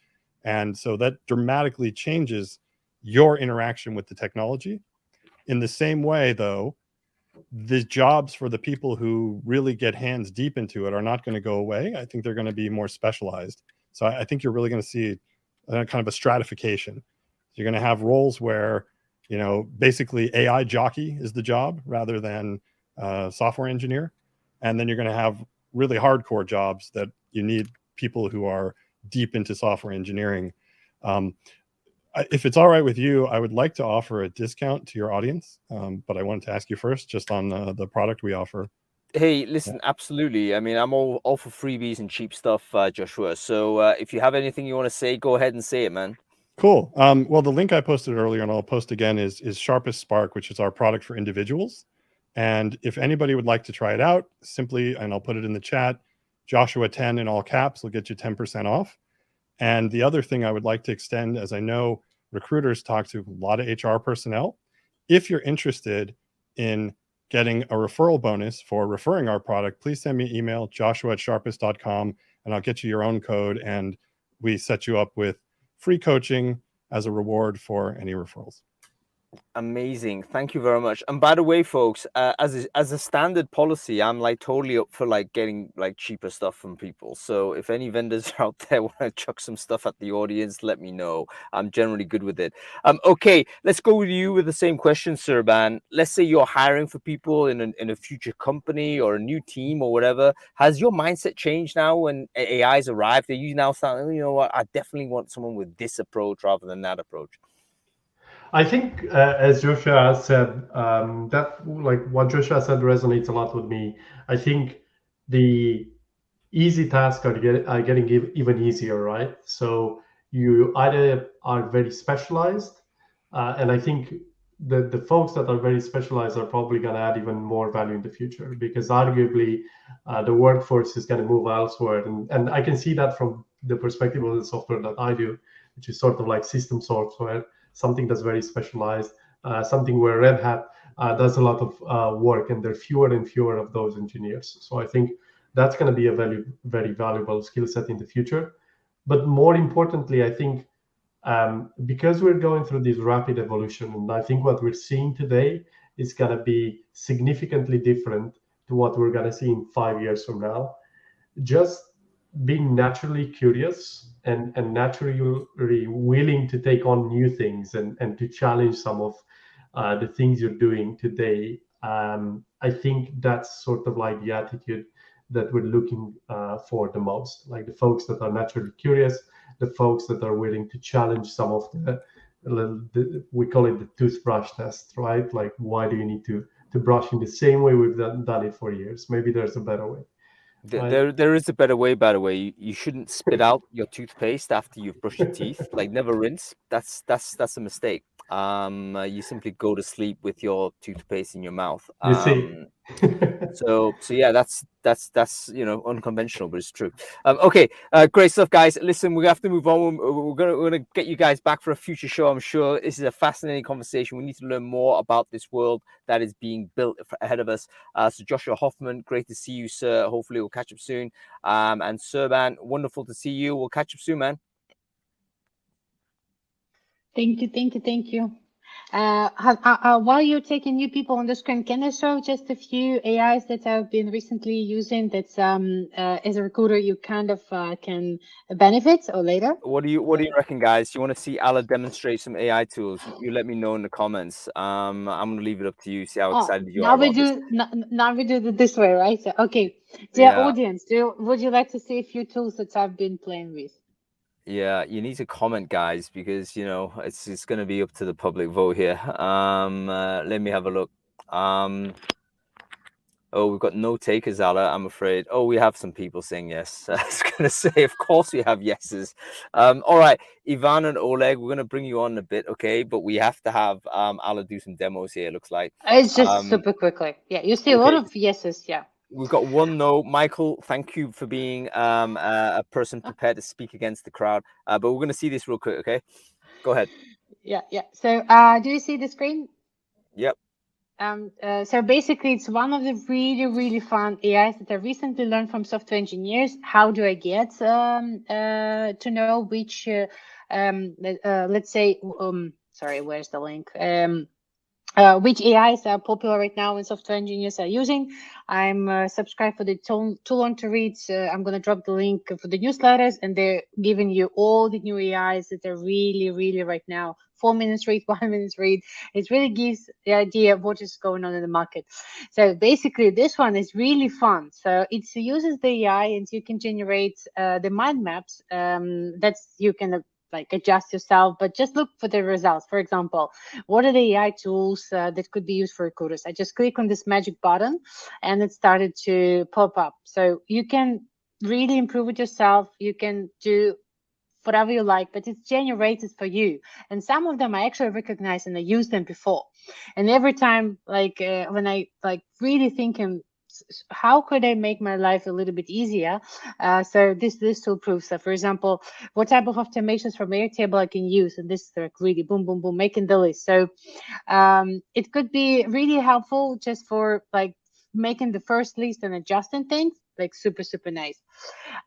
And so that dramatically changes your interaction with the technology. In the same way, though, the jobs for the people who really get hands deep into it are not going to go away. I think they're going to be more specialized. So I, I think you're really going to see uh, kind of a stratification. You're going to have roles where, you know, basically AI jockey is the job rather than uh, software engineer, and then you're going to have really hardcore jobs that you need people who are deep into software engineering. Um, if it's all right with you, I would like to offer a discount to your audience, um, but I wanted to ask you first, just on uh, the product we offer. Hey, listen, absolutely. I mean, I'm all, all for freebies and cheap stuff, uh, Joshua. So uh, if you have anything you want to say, go ahead and say it, man. Cool. Um, well, the link I posted earlier, and I'll post again, is is Sharpist Spark, which is our product for individuals. And if anybody would like to try it out, simply, and I'll put it in the chat, Joshua 10 in all caps will get you 10% off. And the other thing I would like to extend, as I know recruiters talk to a lot of HR personnel, if you're interested in getting a referral bonus for referring our product, please send me an email, joshua at sharpist.com, and I'll get you your own code. And we set you up with free coaching as a reward for any referrals. Amazing. Thank you very much. And by the way, folks, uh, as a, as a standard policy, I'm like totally up for like getting like cheaper stuff from people. So if any vendors out there want to chuck some stuff at the audience, let me know. I'm generally good with it. Um, okay, let's go with you with the same question, Serban. Let's say you're hiring for people in a, in a future company or a new team or whatever. Has your mindset changed now when AI's arrived? Are you now saying, you know what, I definitely want someone with this approach rather than that approach? I think, uh, as Joshua said, um, that like what Joshua said resonates a lot with me. I think the easy tasks are, get, are getting even easier, right? So you either are very specialized, uh, and I think the the folks that are very specialized are probably going to add even more value in the future because arguably uh, the workforce is going to move elsewhere, and and I can see that from the perspective of the software that I do, which is sort of like system software something that's very specialized, uh, something where Red Hat uh, does a lot of uh, work, and there are fewer and fewer of those engineers. So I think that's going to be a very very valuable skill set in the future. But more importantly, I think um, because we're going through this rapid evolution, and I think what we're seeing today is going to be significantly different to what we're going to see in five years from now. Just being naturally curious and and naturally willing to take on new things and and to challenge some of uh, the things you're doing today. Um, i think that's sort of like the attitude that we're looking uh, for the most. Like the folks that are naturally curious the folks that are willing to challenge some of the, the we call it the toothbrush test right? Like why do you need to to brush in the same way we've done, done it for years? Maybe there's a better way there, there, there is a better way. By the way, you, you shouldn't spit out your toothpaste after you've brushed your teeth. Like never rinse. That's that's that's a mistake. Um, uh, you simply go to sleep with your toothpaste in your mouth. Um, you see. Um, so so yeah that's that's that's you know unconventional but it's true. Um, okay uh, great stuff guys. Listen we have to move on. We're, we're, gonna we're gonna get you guys back for a future show i'm sure. This is a fascinating conversation. We need to learn more about this world that is being built ahead of us. Uh, so joshua hoffman great to see you sir. Hopefully we'll catch up soon. Um, and serban wonderful to see you. We'll catch up soon man thank you thank you thank you uh, have, uh, uh, while you're taking new people on the screen, can I show just a few AIs that I've been recently using that um, uh, as a recruiter you kind of uh, can benefit or later? What do you What do you reckon, guys? You want to see Alla demonstrate some AI tools? You let me know in the comments. Um, I'm gonna leave it up to you. See how oh, excited you now are. We do, now we do it this way, right? Okay, dear yeah. audience, do, would you like to see a few tools that I've been playing with? Yeah, you need to comment, guys, because you know it's it's going to be up to the public vote here. Um, uh, let me have a look. Um, oh, we've got no takers, Alla. I'm afraid. Oh, we have some people saying yes. I was going to say, of course, we have yeses. Um, all right, Ivan and Oleg, we're going to bring you on a bit, okay? But we have to have um Alla do some demos here. Looks like it's just um, super quickly. Yeah, you see a lot of yeses. Yeah. We've got one no. Michael, thank you for being um, uh, a person prepared to speak against the crowd. Uh, but we're going to see this real quick, okay? Go ahead. Yeah, yeah. So, uh, do you see the screen? Yep. Um, uh, so basically, it's one of the really, really fun AIs that I recently learned from software engineers. How do I get um, uh, to know which, uh, um, uh, let's say, um, sorry, where's the link? Uh, which AIs are popular right now and software engineers are using. I'm uh, subscribed for the tool, tool on to read. Uh, I'm going to drop the link for the newsletters, and they're giving you all the new AIs that are really, really right now. Four minutes read, one minute read. It really gives the idea of what is going on in the market. So basically, this one is really fun. So it uses the AI, and you can generate uh, the mind maps. Um, that's you can like adjust yourself, but just look for the results. For example, what are the AI tools uh, that could be used for recruiters? I just click on this magic button and it started to pop up. So you can really improve it yourself. You can do whatever you like, but it's generated for you. And some of them I actually recognize and I used them before. And every time, like uh, when I like really thinking how could I make my life a little bit easier? Uh, so this this tool proves that. For example, what type of automations from Airtable I can use, and this is like really boom, boom, boom, making the list. So um, it could be really helpful just for like making the first list and adjusting things like super super nice.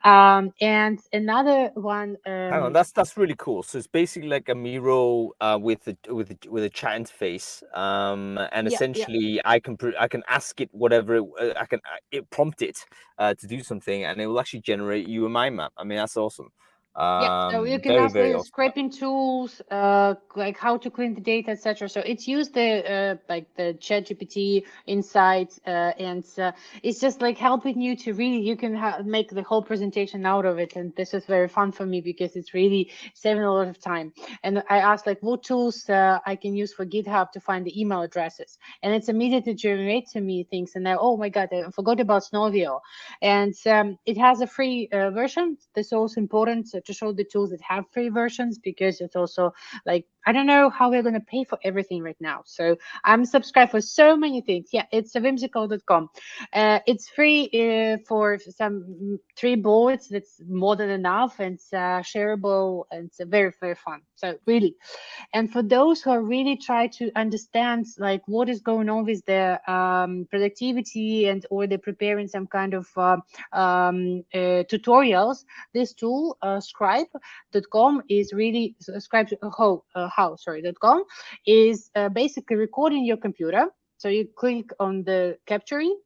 Um and another one um, hang on that's that's really cool. So it's basically like a miro uh with a with a, with a chat interface um and yeah, essentially yeah. i can i can ask it whatever it, uh, i can uh, it prompt it uh to do something and it will actually generate you a mind map. I mean that's awesome um, yeah, so you um, can very, ask the scraping tools, uh, like how to clean the data, etc. So it's used the uh, like the Chat GPT insights, uh, and uh, it's just like helping you to really you can ha- make the whole presentation out of it, and this is very fun for me because it's really saving a lot of time. And I asked like what tools uh, I can use for GitHub to find the email addresses, and it's immediately generate to me things. And I oh my god, I forgot about Snov.io, and um, it has a free uh, version. This is also important to show the tools that have free versions because it's also like I don't know how we're going to pay for everything right now. So I'm subscribed for so many things. Yeah, it's whimsical.com. Uh, it's free uh, for some three boards. That's more than enough. And it's uh, shareable and it's very, very fun. So really, and for those who are really try to understand like what is going on with their um, productivity and or they're preparing some kind of uh, um, uh, tutorials, this tool, uh, scribe.com is really scribe, uh, how sorry.com is uh, basically recording your computer. So you click on the capturing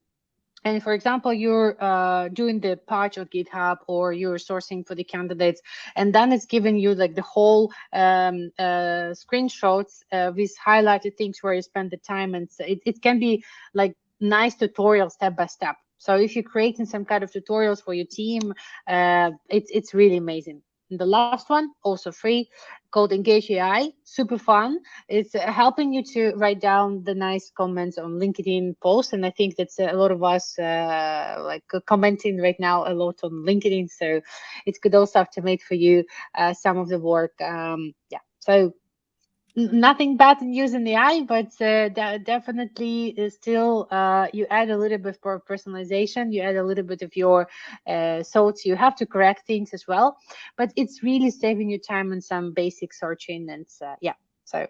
and for example you're uh, doing the patch on github or you're sourcing for the candidates and then it's giving you like the whole um, uh, screenshots with highlighted things where you spend the time and so it, it can be like nice tutorial step by step so if you're creating some kind of tutorials for your team uh, it's it's really amazing and the last one, also free, called Engage AI, super fun. It's uh, helping you to write down the nice comments on LinkedIn posts, and I think that's a lot of us uh, like uh, commenting right now a lot on LinkedIn. So it could also automate for you uh, some of the work. Um, yeah, so nothing bad in using the AI, but uh, definitely still uh, you add a little bit for personalization. You add a little bit of your uh, thoughts. You have to correct things as well, but it's really saving you time on some basic searching and uh, yeah. So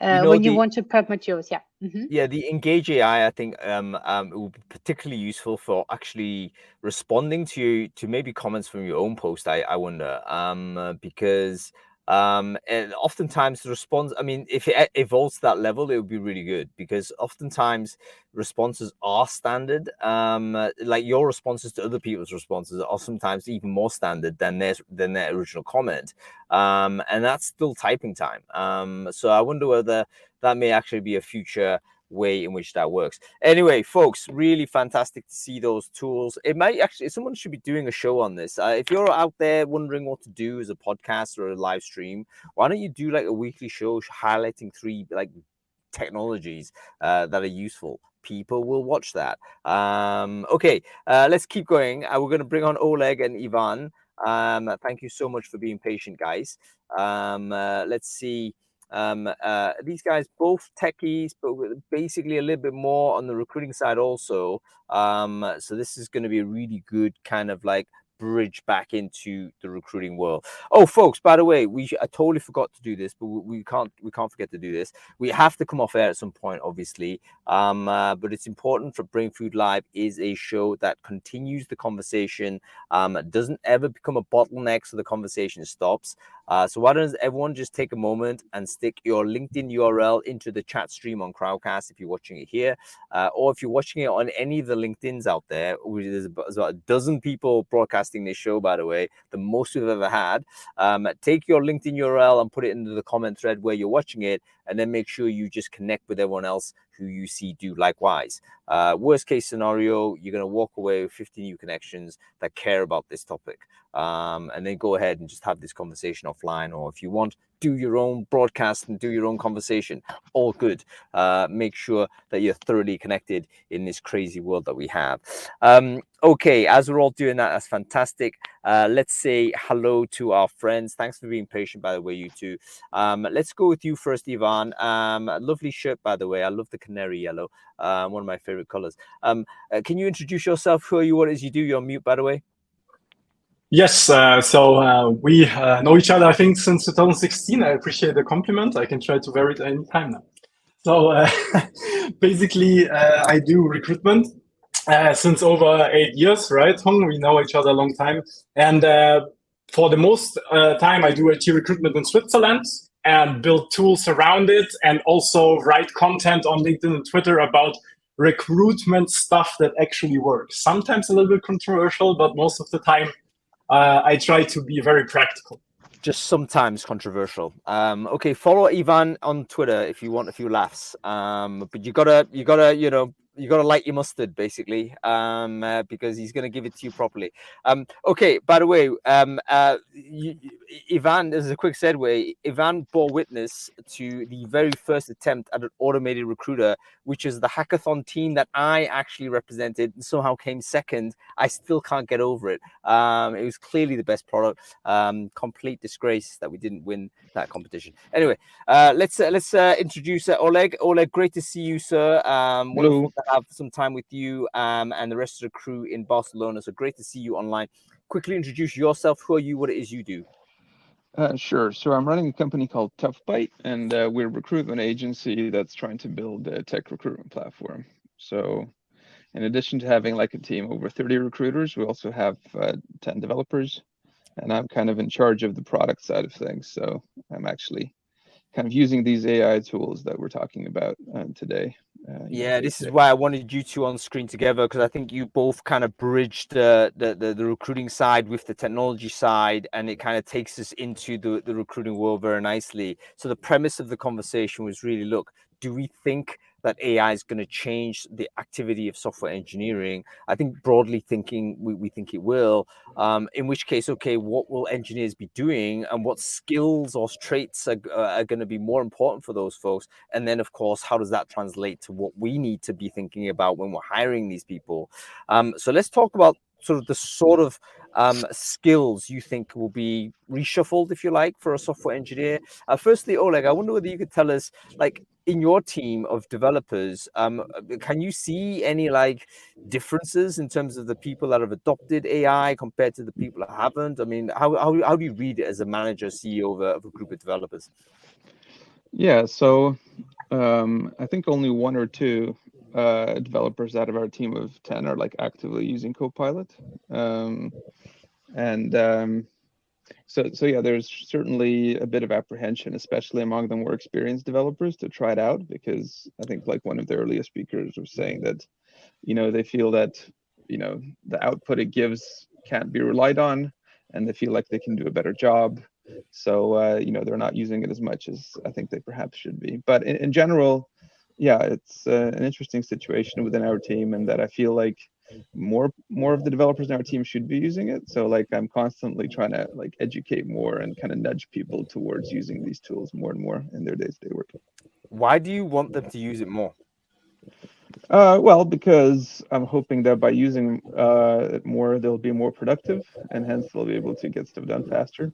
uh, you know, when you want to prep materials, yeah. Mm-hmm. Yeah, the Engage AI, I think, um, um, it will be particularly useful for actually responding to to maybe comments from your own post. I, I wonder, um, uh, because um, and oftentimes the response, I mean, if it evolves to that level, it would be really good because oftentimes responses are standard. Um, like your responses to other people's responses are sometimes even more standard than their than their original comment. Um, and that's still typing time. Um, so I wonder whether that may actually be a future way in which that works. Anyway, folks, really fantastic to see those tools. It might actually, someone should be doing a show on this. Uh, if you're out there wondering what to do as a podcast or a live stream, why don't you do like a weekly show highlighting three like technologies uh, that are useful? People will watch that. Um, okay, uh, let's keep going. Uh, we're going to bring on Oleg and Ivan. Um, thank you so much for being patient, guys. Um, uh, let's see. Um, uh, these guys both techies, but basically a little bit more on the recruiting side also. Um, so this is going to be a really good kind of like bridge back into the recruiting world. Oh, folks, by the way, we I totally forgot to do this, but we, can't we can't forget to do this. We have to come off air at some point, obviously. Um, uh, but it's important for Brainfood Live is a show that continues the conversation, um, doesn't ever become a bottleneck, so the conversation stops. Uh, so why don't everyone just take a moment and stick your LinkedIn URL into the chat stream on Crowdcast if you're watching it here, uh, or if you're watching it on any of the LinkedIn's out there. There's about a dozen people broadcasting this show, by the way, the most we've ever had. Um, take your LinkedIn URL and put it into the comment thread where you're watching it, and then make sure you just connect with everyone else who you see do likewise. Uh, worst case scenario, you're going to walk away with 50 new connections that care about this topic. Um, and then go ahead and just have this conversation offline. Or if you want, do your own broadcast and do your own conversation. All good. Uh, make sure that you're thoroughly connected in this crazy world that we have. Um, okay, as we're all doing that, that's fantastic. Uh, let's say hello to our friends. Thanks for being patient, by the way, you two. Um, let's go with you first, Ivan. Um, lovely shirt, by the way. I love the canary yellow, uh, one of my favorite colors. Um, uh, can you introduce yourself? Who are you? What is you do? You're on mute, by the way. Yes, uh, so uh, we uh, know each other, I think, since 2016. I appreciate the compliment. I can try to vary it any time now. So uh, basically, uh, I do recruitment uh, since over eight years, right? Hung, we know each other a long time. And for the most time, I do IT recruitment in Switzerland and build tools around it and also write content on LinkedIn and Twitter about recruitment stuff that actually works. Sometimes a little bit controversial, but most of the time uh, I try to be very practical. Just sometimes controversial. Um, okay, follow Ivan on Twitter if you want a few laughs. Um, but you gotta, you gotta, you know, you got to light your mustard basically um, uh, because he's going to give it to you properly. Um, okay by the way um, uh, you, ivan as a quick segue. Ivan bore witness to the very first attempt at an automated recruiter which is the hackathon team that i actually represented and somehow came second. I still can't get over it. Um, it was clearly the best product. Um, complete disgrace that we didn't win that competition. Anyway uh, let's uh, let's uh, introduce uh, oleg. Oleg great to see you sir. Um, Hello have some time with you um, and the rest of the crew in Barcelona. So great to see you online. Quickly introduce yourself. Who are you? What it is you do? Uh, sure. So I'm running a company called Toughbyte, and uh, we're a recruitment agency that's trying to build a tech recruitment platform. So, in addition to having like a team over 30 recruiters, we also have uh, 10 developers, and I'm kind of in charge of the product side of things. So I'm actually kind of using these AI tools that we're talking about uh, today. Uh, yeah, know, this is why I wanted you two on screen together because I think you both kind of bridged the, the, the the recruiting side with the technology side, and it kind of takes us into the the recruiting world very nicely. So the premise of the conversation was really, look, do we think that AI is going to change the activity of software engineering. I think broadly thinking, we, we think it will. Um, in which case, okay, what will engineers be doing and what skills or traits are, uh, are going to be more important for those folks? And then, of course, how does that translate to what we need to be thinking about when we're hiring these people? Um, so let's talk about sort of the sort of um, skills you think will be reshuffled, if you like, for a software engineer? Uh, firstly, Oleg, I wonder whether you could tell us, like, in your team of developers, um, can you see any like differences in terms of the people that have adopted AI compared to the people that haven't? I mean, how how, how do you read it as a manager, CEO of a, of a group of developers? Yeah, so um, I think only one or two uh, developers out of our team of 10 are like actively using Copilot. Um, and um, so, so yeah, there's certainly a bit of apprehension, especially among the more experienced developers to try it out, because I think like one of the earlier speakers was saying that, you know, they feel that, you know, the output it gives can't be relied on and they feel like they can do a better job. So, uh, you know, they're not using it as much as I think they perhaps should be. But in, in general, yeah, it's uh, an interesting situation within our team, and that I feel like more more of the developers in our team should be using it. So like I'm constantly trying to like educate more and kind of nudge people towards using these tools more and more in their day-to-day work. Why do you want them to use it more? Uh, well, because I'm hoping that by using uh, it more, they'll be more productive, and hence they'll be able to get stuff done faster.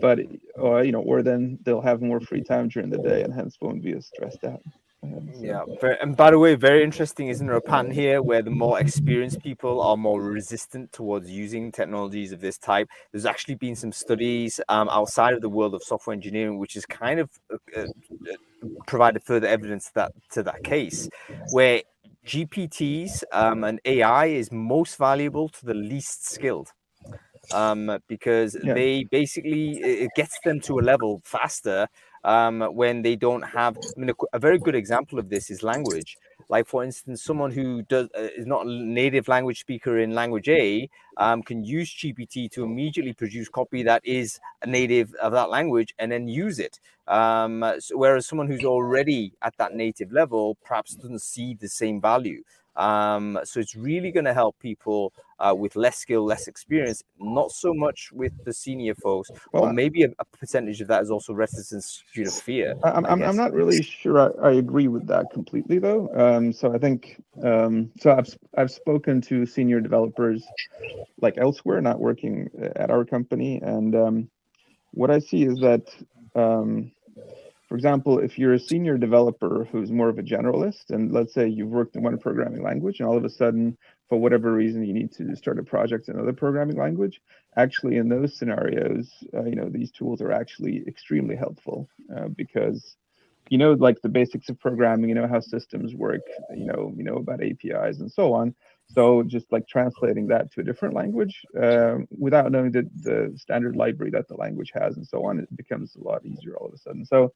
But uh, you know, or then they'll have more free time during the day, and hence won't be as stressed out. Yeah, and by the way, very interesting, isn't there a pattern here where the more experienced people are more resistant towards using technologies of this type? There's actually been some studies um, outside of the world of software engineering, which has kind of uh, uh, provided further evidence that to that case, where GPTs um, and AI is most valuable to the least skilled um, because yeah. they basically it gets them to a level faster um, when they don't have. I mean, a, a, very good example of this is language. Like, for instance, someone who does uh, is not a native language speaker in language A um, can use GPT to immediately produce copy that is a native of that language and then use it. Um, so whereas someone who's already at that native level perhaps doesn't see the same value. Um, so it's really going to help people uh, with less skill, less experience, not so much with the senior folks, well, or maybe a, a, percentage of that is also resistance due to fear. I'm, I'm, I'm not really sure I, I, agree with that completely though. Um, so I think, um, so I've, I've spoken to senior developers like elsewhere, not working uh, at our company. And um, what I see is that um, for example, if you're a senior developer who's more of a generalist, and let's say you've worked in one programming language, and all of a sudden, for whatever reason, you need to start a project in another programming language, actually, in those scenarios, uh, you know, these tools are actually extremely helpful uh, because you know, like the basics of programming, you know how systems work, you know, you know about APIs and so on. So just like translating that to a different language uh, without knowing the, the standard library that the language has and so on, it becomes a lot easier all of a sudden. So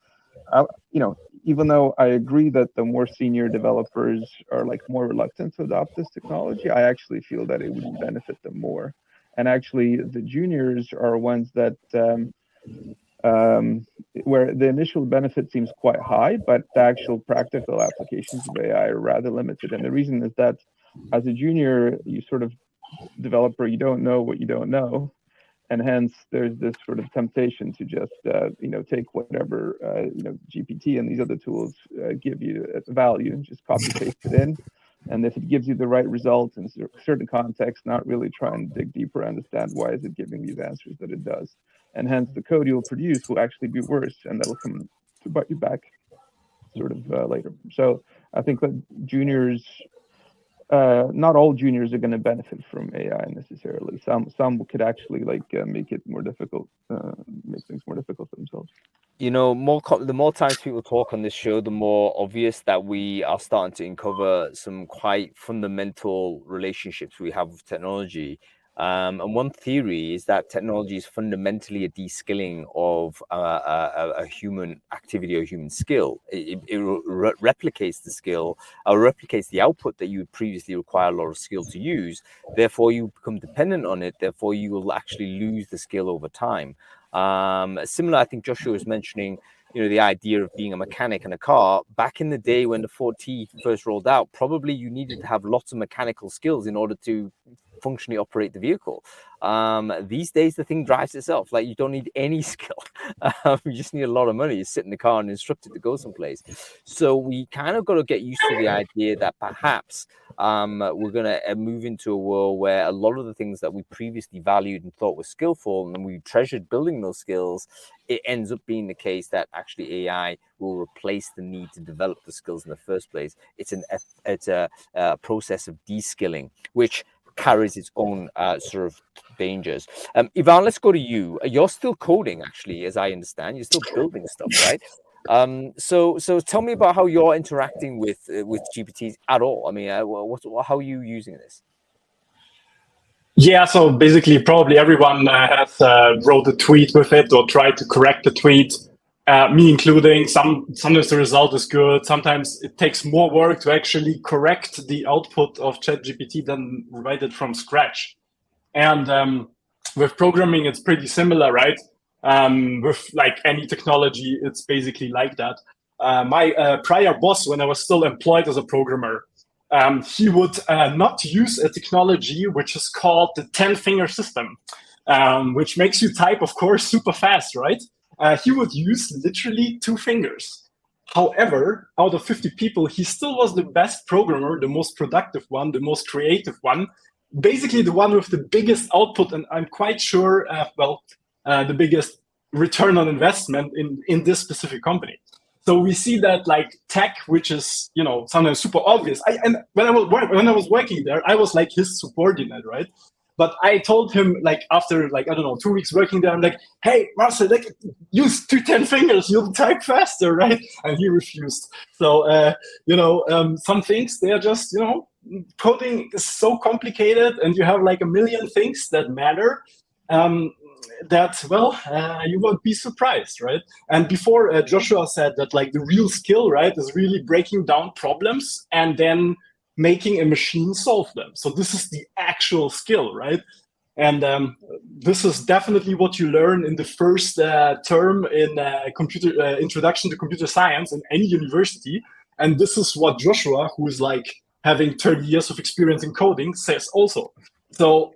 I, you know, even though I agree that the more senior developers are like more reluctant to adopt this technology, I actually feel that it would benefit them more. And actually, the juniors are ones that um, um, where the initial benefit seems quite high, but the actual practical applications of AI are rather limited. And the reason is that as a junior, you sort of developer, you don't know what you don't know and hence there's this sort of temptation to just uh, you know take whatever uh, you know GPT and these other tools uh, give you a value and just copy paste it in. And if it gives you the right result in certain context, not really try and dig deeper, understand why is it giving you the answers that it does, and hence the code you'll produce will actually be worse, and that'll come to bite you back sort of uh, later. So I think that juniors uh, not all juniors are going to benefit from AI necessarily. Some some could actually like uh, make it more difficult, uh, make things more difficult for themselves. You know, more the more times people talk on this show, the more obvious that we are starting to uncover some quite fundamental relationships we have with technology. Um, and one theory is that technology is fundamentally a de-skilling of uh, a, a, human activity or human skill. It, it re- replicates the skill or replicates the output that you would previously require a lot of skill to use. Therefore, you become dependent on it. Therefore, you will actually lose the skill over time. Um, similar, I think Joshua was mentioning you know the idea of being a mechanic in a car back in the day when the Ford T first rolled out probably you needed to have lots of mechanical skills in order to functionally operate the vehicle. Um, these days, the thing drives itself. Like you don't need any skill. Um, you just need a lot of money. You sit in the car and instruct it to go someplace. So we kind of got to get used to the idea that perhaps um, we're going to uh, move into a world where a lot of the things that we previously valued and thought were skillful and we treasured building those skills, it ends up being the case that actually AI will replace the need to develop the skills in the first place. It's an it's a, a process of de-skilling, which carries its own uh, sort of dangers. Um, Ivan, let's go to you. You're still coding, actually, as I understand. You're still building stuff, right? Um, so, so tell me about how you're interacting with uh, with GPTs at all. I mean, uh, what, how are you using this? Yeah, so basically, probably everyone uh, has uh, wrote a tweet with it or tried to correct the tweet uh, me including. Some sometimes the result is good. Sometimes it takes more work to actually correct the output of ChatGPT than write it from scratch. And um, with programming, it's pretty similar, right? Um, with like any technology, it's basically like that. Uh, my uh, prior boss, when I was still employed as a programmer, um, he would uh, not use a technology which is called the 10 finger system, um, which makes you type, of course, super fast, right? Uh, he would use literally two fingers. However, out of 50 people, he still was the best programmer, the most productive one, the most creative one, basically the one with the biggest output, and I'm quite sure, uh, well, uh, the biggest return on investment in, in this specific company. So we see that like tech, which is you know sometimes super obvious. I, and when I was when I was working there, I was like his subordinate, right? But I told him like after like I don't know two weeks working there, I'm like, hey Marcel, like use two ten fingers, you'll type faster, right? And he refused. So uh, you know um, some things they are just you know coding is so complicated, and you have like a million things that matter. Um, that well uh, you won't be surprised right and before uh, joshua said that like the real skill right is really breaking down problems and then making a machine solve them. So this is the actual skill right? And um, this is definitely what you learn in the first uh, term in uh, computer uh, introduction to computer science in any university. And this is what joshua who is like having 30 years of experience in coding says also. So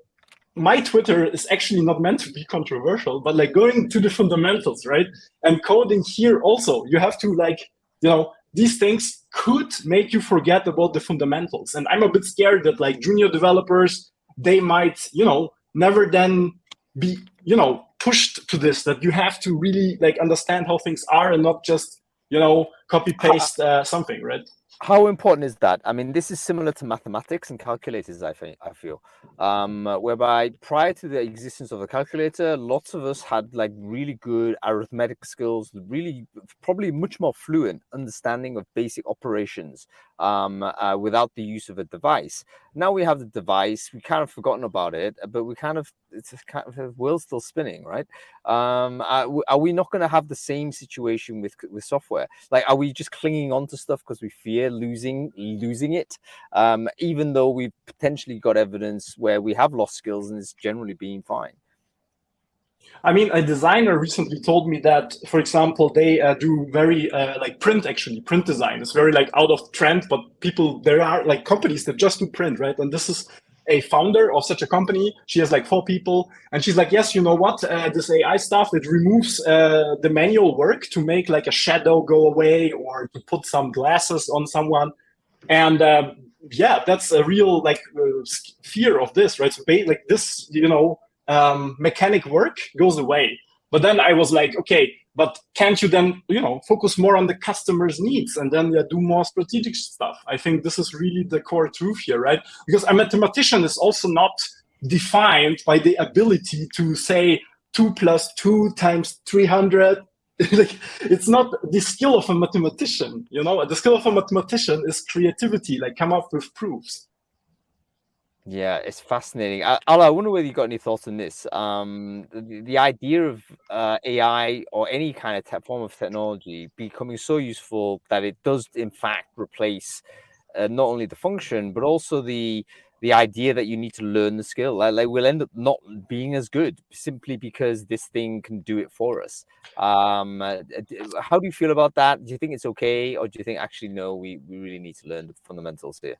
my Twitter is actually not meant to be controversial, but like going to the fundamentals, right? And coding here also, you have to like, you know, these things could make you forget about the fundamentals. And I'm a bit scared that like junior developers, they might, you know, never then be, you know, pushed to this, that you have to really like understand how things are and not just, you know, copy paste uh, something, right? How important is that? I mean, this is similar to mathematics and calculators. I think I feel, um, whereby prior to the existence of the calculator, lots of us had like really good arithmetic skills, really probably much more fluent understanding of basic operations um, uh, without the use of a device. Now we have the device. We kind of forgotten about it, but we kind of it's kind of the world's still spinning, right? Um, are, are we not going to have the same situation with with software? Like, are we just clinging on to stuff because we fear losing losing it, um, even though we've potentially got evidence where we have lost skills and it's generally being fine? I mean, a designer recently told me that, for example, they uh, do very uh, like print actually print design. It's very like out of trend, but people there are like companies that just do print, right? And this is a founder of such a company. She has like four people, and she's like, yes, you know what? Uh, this AI stuff it removes uh, the manual work to make like a shadow go away or to put some glasses on someone, and um, yeah, that's a real like uh, fear of this, right? So like this, you know, um, mechanic work goes away. But then I was like, okay, but can't you then you know focus more on the customer's needs and then yeah, do more strategic stuff? I think this is really the core truth here right? Because a mathematician is also not defined by the ability to say 2 plus 2 times 300 like it's not the skill of a mathematician you know? The skill of a mathematician is creativity like come up with proofs yeah, it's fascinating. Alla, I wonder whether you got any thoughts on this. Um, the, the idea of uh, AI or any kind of te- form of technology becoming so useful that it does, in fact, replace uh, not only the function but also the the idea that you need to learn the skill. Like, like, we'll end up not being as good simply because this thing can do it for us. Um, uh, how do you feel about that? Do you think it's okay, or do you think actually no, we we really need to learn the fundamentals here?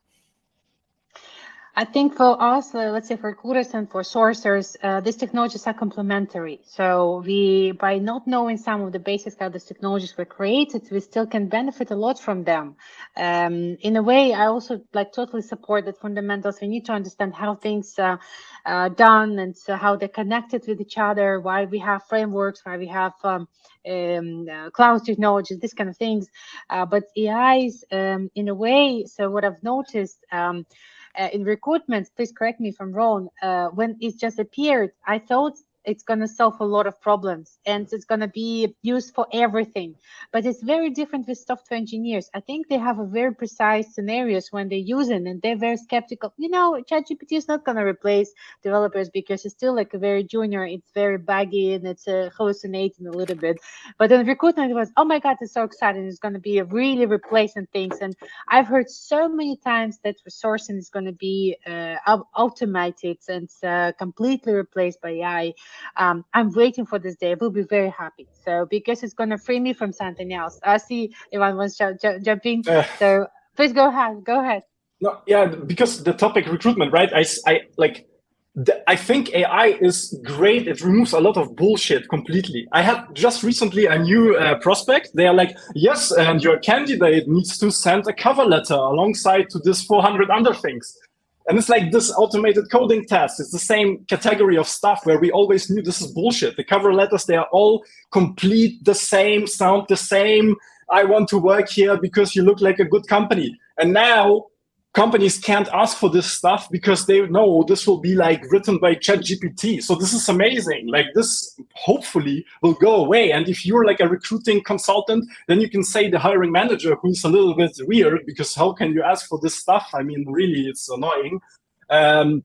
I think for us, uh, let's say for recruiters and for sourcers, uh, these technologies are complementary. So we, by not knowing some of the basics how these technologies were created, we still can benefit a lot from them. Um, in a way, I also like totally support that fundamentals. We need to understand how things are uh, done and so how they're connected with each other, why we have frameworks, why we have um, um, uh, cloud technologies, these kind of things. Uh, but AIs, um, in a way, so what I've noticed, um, uh, in recruitment, please correct me if I'm wrong, uh, when it just appeared, I thought it's going to solve a lot of problems and it's going to be used for everything. But it's very different with software engineers. I think they have a very precise scenarios when they use it and they're very skeptical. You know ChatGPT is not going to replace developers because it's still like a very junior it's very baggy and it's uh, hallucinating a little bit. But then recruitment was oh my god it's so exciting it's going to be really replacing things. And i've heard so many times that resourcing is going to be uh, automated and uh, completely replaced by ai um, I'm waiting for this day. I will be very happy. So because it's going to free me from something else. I see Ivan wants to jump in. Uh, so please go ahead. Go ahead. No, yeah, because the topic recruitment, right? I, I like. I think AI is great. It removes a lot of bullshit completely. I had just recently a new uh, prospect. They are like, yes, and your candidate needs to send a cover letter alongside to this 400 other things. And it's like this automated coding test. It's the same category of stuff where we always knew this is bullshit. The cover letters, they are all complete the same, sound the same, I want to work here because you look like a good company. And now companies can't ask for this stuff because they know this will be like written by ChatGPT. So this is amazing. Like this hopefully will go away. And if you're like a recruiting consultant, then you can say the hiring manager who's a little bit weird because how can you ask for this stuff? I mean, really, it's annoying. Um,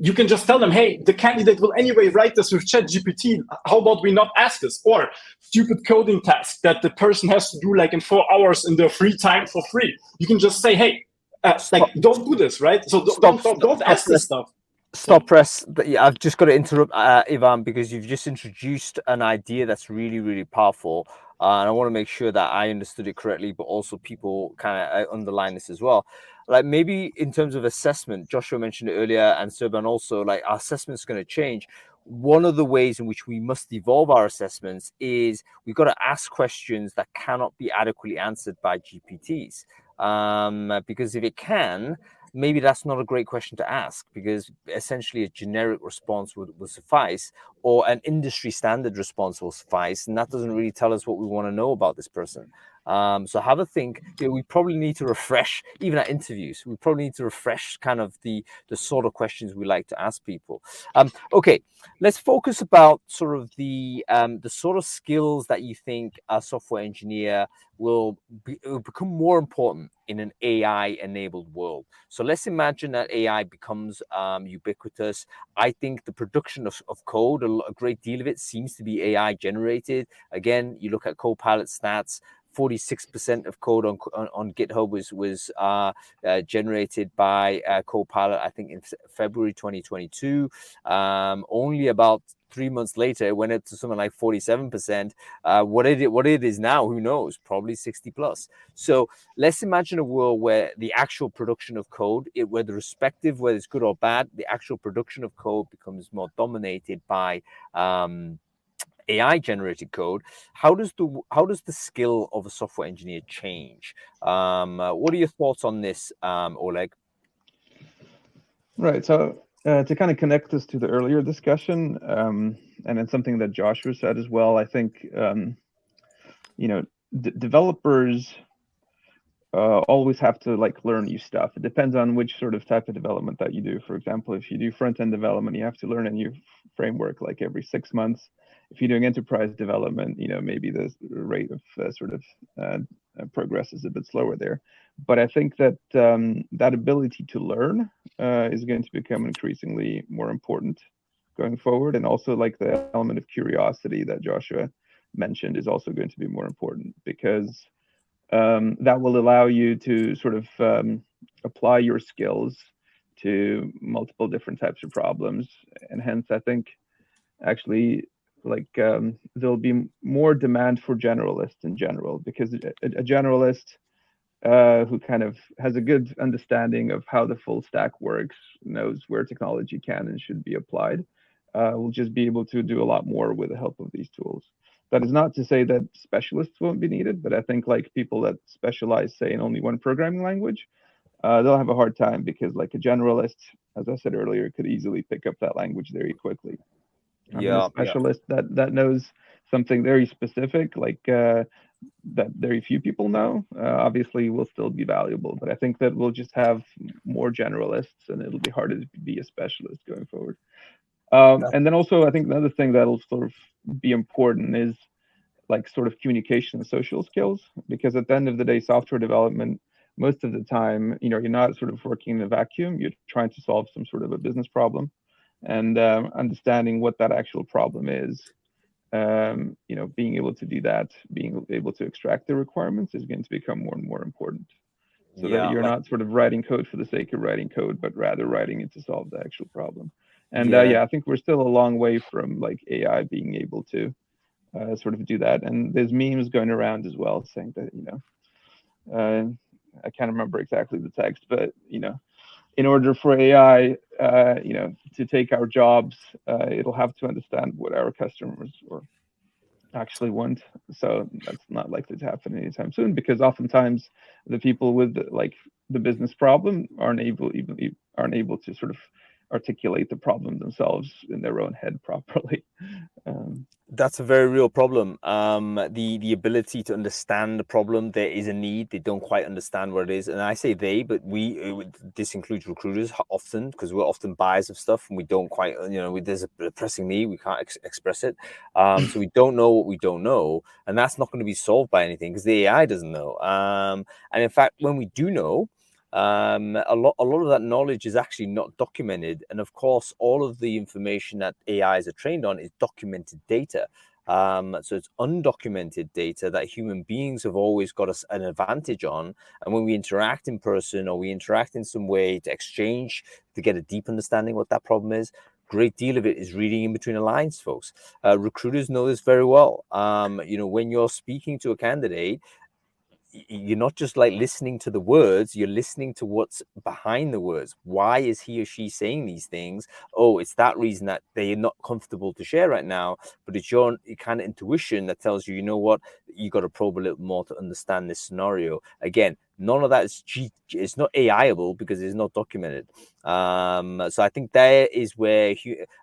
you can just tell them, hey, the candidate will anyway write this with ChatGPT. How about we not ask this? Or stupid coding task that the person has to do like in four hours in their free time for free. You can just say, hey, uh, like don't do this, right? So don't, Stop, don't, don't, ask this stuff. Stop press. Yeah, I've just got to interrupt uh, Ivan because you've just introduced an idea that's really, really powerful. Uh, and I want to make sure that I understood it correctly, but also people kind of uh, underline this as well. Like maybe in terms of assessment, Joshua mentioned it earlier, and Serban also. Like our assessment's going to change. One of the ways in which we must evolve our assessments is we've got to ask questions that cannot be adequately answered by GPTs. Um, because if it can, maybe that's not a great question to ask because essentially a generic response would, would suffice or an industry standard response will suffice and that doesn't really tell us what we want to know about this person um, so have a think you know, we probably need to refresh even at interviews we probably need to refresh kind of the the sort of questions we like to ask people um, okay let's focus about sort of the um, the sort of skills that you think a software engineer will, be, will become more important in an AI enabled world. So let's imagine that AI becomes um, ubiquitous. I think the production of, of code, a, a great deal of it seems to be AI generated. Again, you look at Copilot stats. 46% of code on, on, on GitHub was was uh, uh, generated by uh, Copilot. I think in February 2022. Um, only about three months later, it went up to something like 47%. Uh, what it what it is now, who knows? Probably 60 plus. So let's imagine a world where the actual production of code, it, whether respective, whether it's good or bad, the actual production of code becomes more dominated by um, AI generated code. How does the how does the skill of a software engineer change? Um, uh, what are your thoughts on this, um, Oleg? Right. So uh, to kind of connect this to the earlier discussion, um, and it's something that Joshua said as well. I think um, you know d- developers uh, always have to like learn new stuff. It depends on which sort of type of development that you do. For example, if you do front end development, you have to learn a new framework like every six months. If you're doing enterprise development, you know maybe the rate of uh, sort of uh, progress is a bit slower there. But I think that um, that ability to learn uh, is going to become increasingly more important going forward, and also like the element of curiosity that Joshua mentioned is also going to be more important because um, that will allow you to sort of um, apply your skills to multiple different types of problems and hence i think actually like um, there'll be more demand for generalists in general because a, a generalist uh, who kind of has a good understanding of how the full stack works knows where technology can and should be applied uh, will just be able to do a lot more with the help of these tools that is not to say that specialists won't be needed, but I think like people that specialize, say, in only one programming language, uh, they'll have a hard time because like a generalist, as I said earlier, could easily pick up that language very quickly. I yeah, a specialist yeah. that that knows something very specific, like uh, that very few people know, uh, obviously will still be valuable. But I think that we'll just have more generalists, and it'll be harder to be a specialist going forward. Um, and then also, I think another thing that'll sort of be important is like sort of communication and social skills, because at the end of the day, software development, most of the time, you know, you're not sort of working in a vacuum. You're trying to solve some sort of a business problem, and um, understanding what that actual problem is. Um, you know, being able to do that, being able to extract the requirements is going to become more and more important so yeah, that you're like, not sort of writing code for the sake of writing code, but rather writing it to solve the actual problem. And yeah. Uh, yeah, I think we're still a long way from like AI being able to uh, sort of do that. And there's memes going around as well saying that you know, uh, I can't remember exactly the text, but you know, in order for AI, uh, you know, to take our jobs, uh, it'll have to understand what our customers or actually want. So that's not likely to happen anytime soon because oftentimes the people with like the business problem aren't able even aren't able to sort of articulate the problem themselves in their own head properly. Um, that's a very real problem. Um, the the ability to understand the problem, there is a need. They don't quite understand what it is, and I say they, but we. Uh, this includes recruiters often because we're often buyers of stuff, and we don't quite, you know, we, there's a pressing need. We can't ex- express it, um, so we don't know what we don't know, and that's not going to be solved by anything because the AI doesn't know. Um, and in fact, when we do know, um, a lot a lot of that knowledge is actually not documented and of course all of the information that ais are trained on is documented data. Um, so it's undocumented data that human beings have always got an advantage on and when we interact in person or we interact in some way to exchange to get a deep understanding what that problem is great deal of it is reading in between the lines folks. Uh, recruiters know this very well. Um, you know when you're speaking to a candidate you're not just like listening to the words you're listening to what's behind the words. Why is he or she saying these things? Oh it's that reason that they're not comfortable to share right now but it's your kind of intuition that tells you you know what? You got to probe a little more to understand this scenario. Again none of that is G- it's not AIable because it's not documented. Um, so I think there is where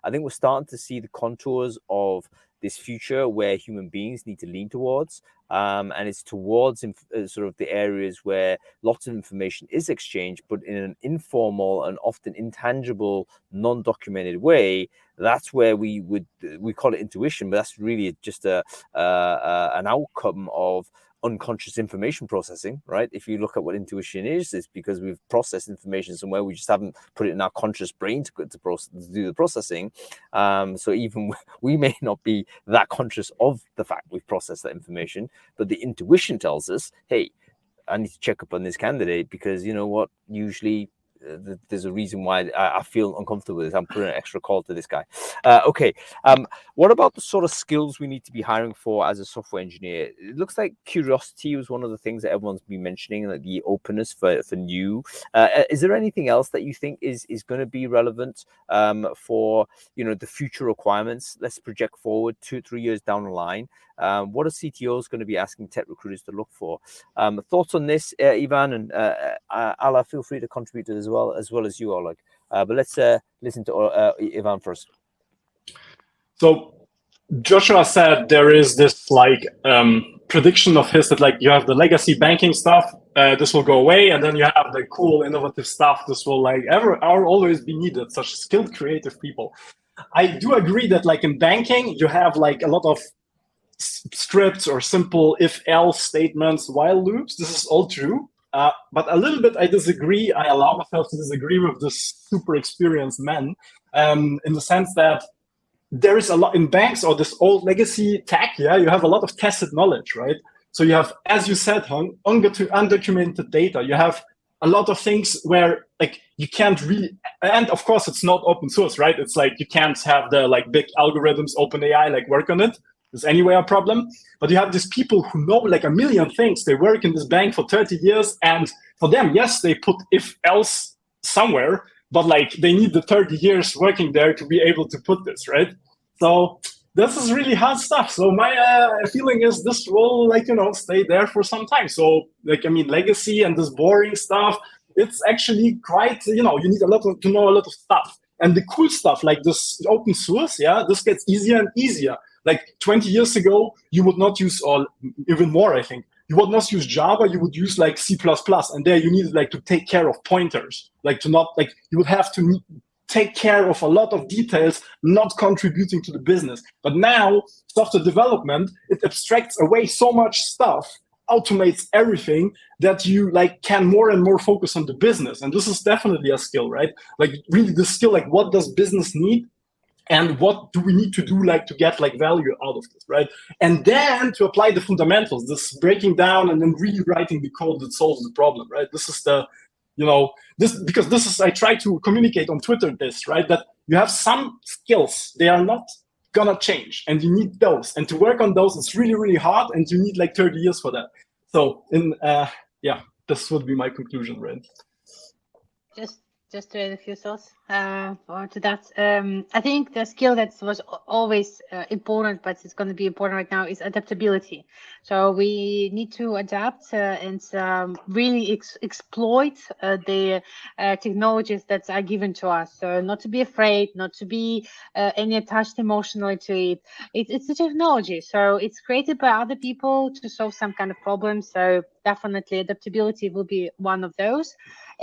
I think we're starting to see the contours of this future where human beings need to lean towards. Um, and it's towards inf- uh, sort of the areas where lots of information is exchanged, but in an informal and often intangible, non-documented way. That's where we would we call it intuition, but that's really just a uh, an outcome of unconscious information processing, right? If you look at what intuition is, it's because we've processed information somewhere. We just haven't put it in our conscious brain to, to, process, to do the processing. Um, so even we may not be that conscious of the fact we've processed that information, but the intuition tells us, hey, I need to check up on this candidate because you know what? Usually there's a reason why I, I, feel uncomfortable with this. I'm putting an extra call to this guy. Uh, okay. Um, what about the sort of skills we need to be hiring for as a software engineer? It looks like curiosity was one of the things that everyone's been mentioning, like the openness for, for new. Uh, uh is there anything else that you think is is going to be relevant um, for you know the future requirements? Let's project forward two three years down the line. Um, what are CTOs going to be asking tech recruiters to look for? Um, thoughts on this, uh, Ivan and uh, uh, Alla? Feel free to contribute to this well as well as you, Oleg. Uh, but let's uh, listen to uh, Ivan first. So Joshua said there is this like um, prediction of his that like you have the legacy banking stuff, uh, this will go away, and then you have the cool innovative stuff. This will like ever are always be needed. Such skilled creative people. I do agree that like in banking you have like a lot of scripts or simple if else statements while loops. This is all true. Uh, but a little bit I disagree. I allow myself to disagree with this super experienced man um, in the sense that there is a lot in banks or this old legacy tech. Yeah, you have a lot of tacit knowledge, right? So you have, as you said, Hung, undocumented data. You have a lot of things where like you can't really, and of course it's not open source, right? It's like you can't have the like big algorithms, open AI, like work on it is anyway a problem. But you have these people who know like a million things. They work in this bank for 30 years. And for them, yes, they put if else somewhere, but like they need the 30 years working there to be able to put this, right? So this is really hard stuff. So my uh, feeling is this will like, you know, stay there for some time. So like, I mean, legacy and this boring stuff, it's actually quite, you know, you need a lot of, to know a lot of stuff. And the cool stuff like this open source, yeah, this gets easier and easier like 20 years ago, you would not use, or even more, I think, you would not use Java, you would use like C++. And there you needed like to take care of pointers, like to not, like you would have to take care of a lot of details not contributing to the business. But now, software development, it abstracts away so much stuff automates everything that you like can more and more focus on the business and this is definitely a skill right like really the skill like what does business need and what do we need to do like to get like value out of this right? And then to apply the fundamentals this breaking down and then rewriting the code that solves the problem right? This is the you know this because this is i try to communicate on twitter this right? That you have some skills they are not gonna change and you need those. And to work on those it's really really hard and you need like 30 years for that. So in uh yeah this would be my conclusion right? Just just to add a few thoughts uh, to that. Um, I think the skill that was always uh, important, but it's going to be important right now, is adaptability. So we need to adapt uh, and um, really ex exploit uh, the uh, technologies that are given to us. So not to be afraid, not to be uh, any attached emotionally to it. it. It's a technology, so it's created by other people to solve some kind of problem. So definitely adaptability will be one of those.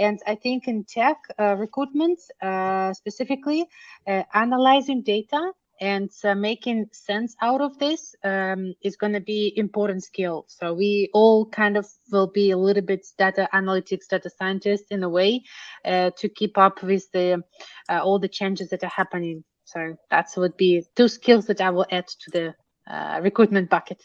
And I think in tech uh, recruitment, uh, specifically, uh, analyzing data and uh, making sense out of this um, is going to be important skill. So we all kind of will be a little bit data analytics, data scientists in a way uh, to keep up with the uh, all the changes that are happening. So that's would be two skills that I will add to the recruitment bucket.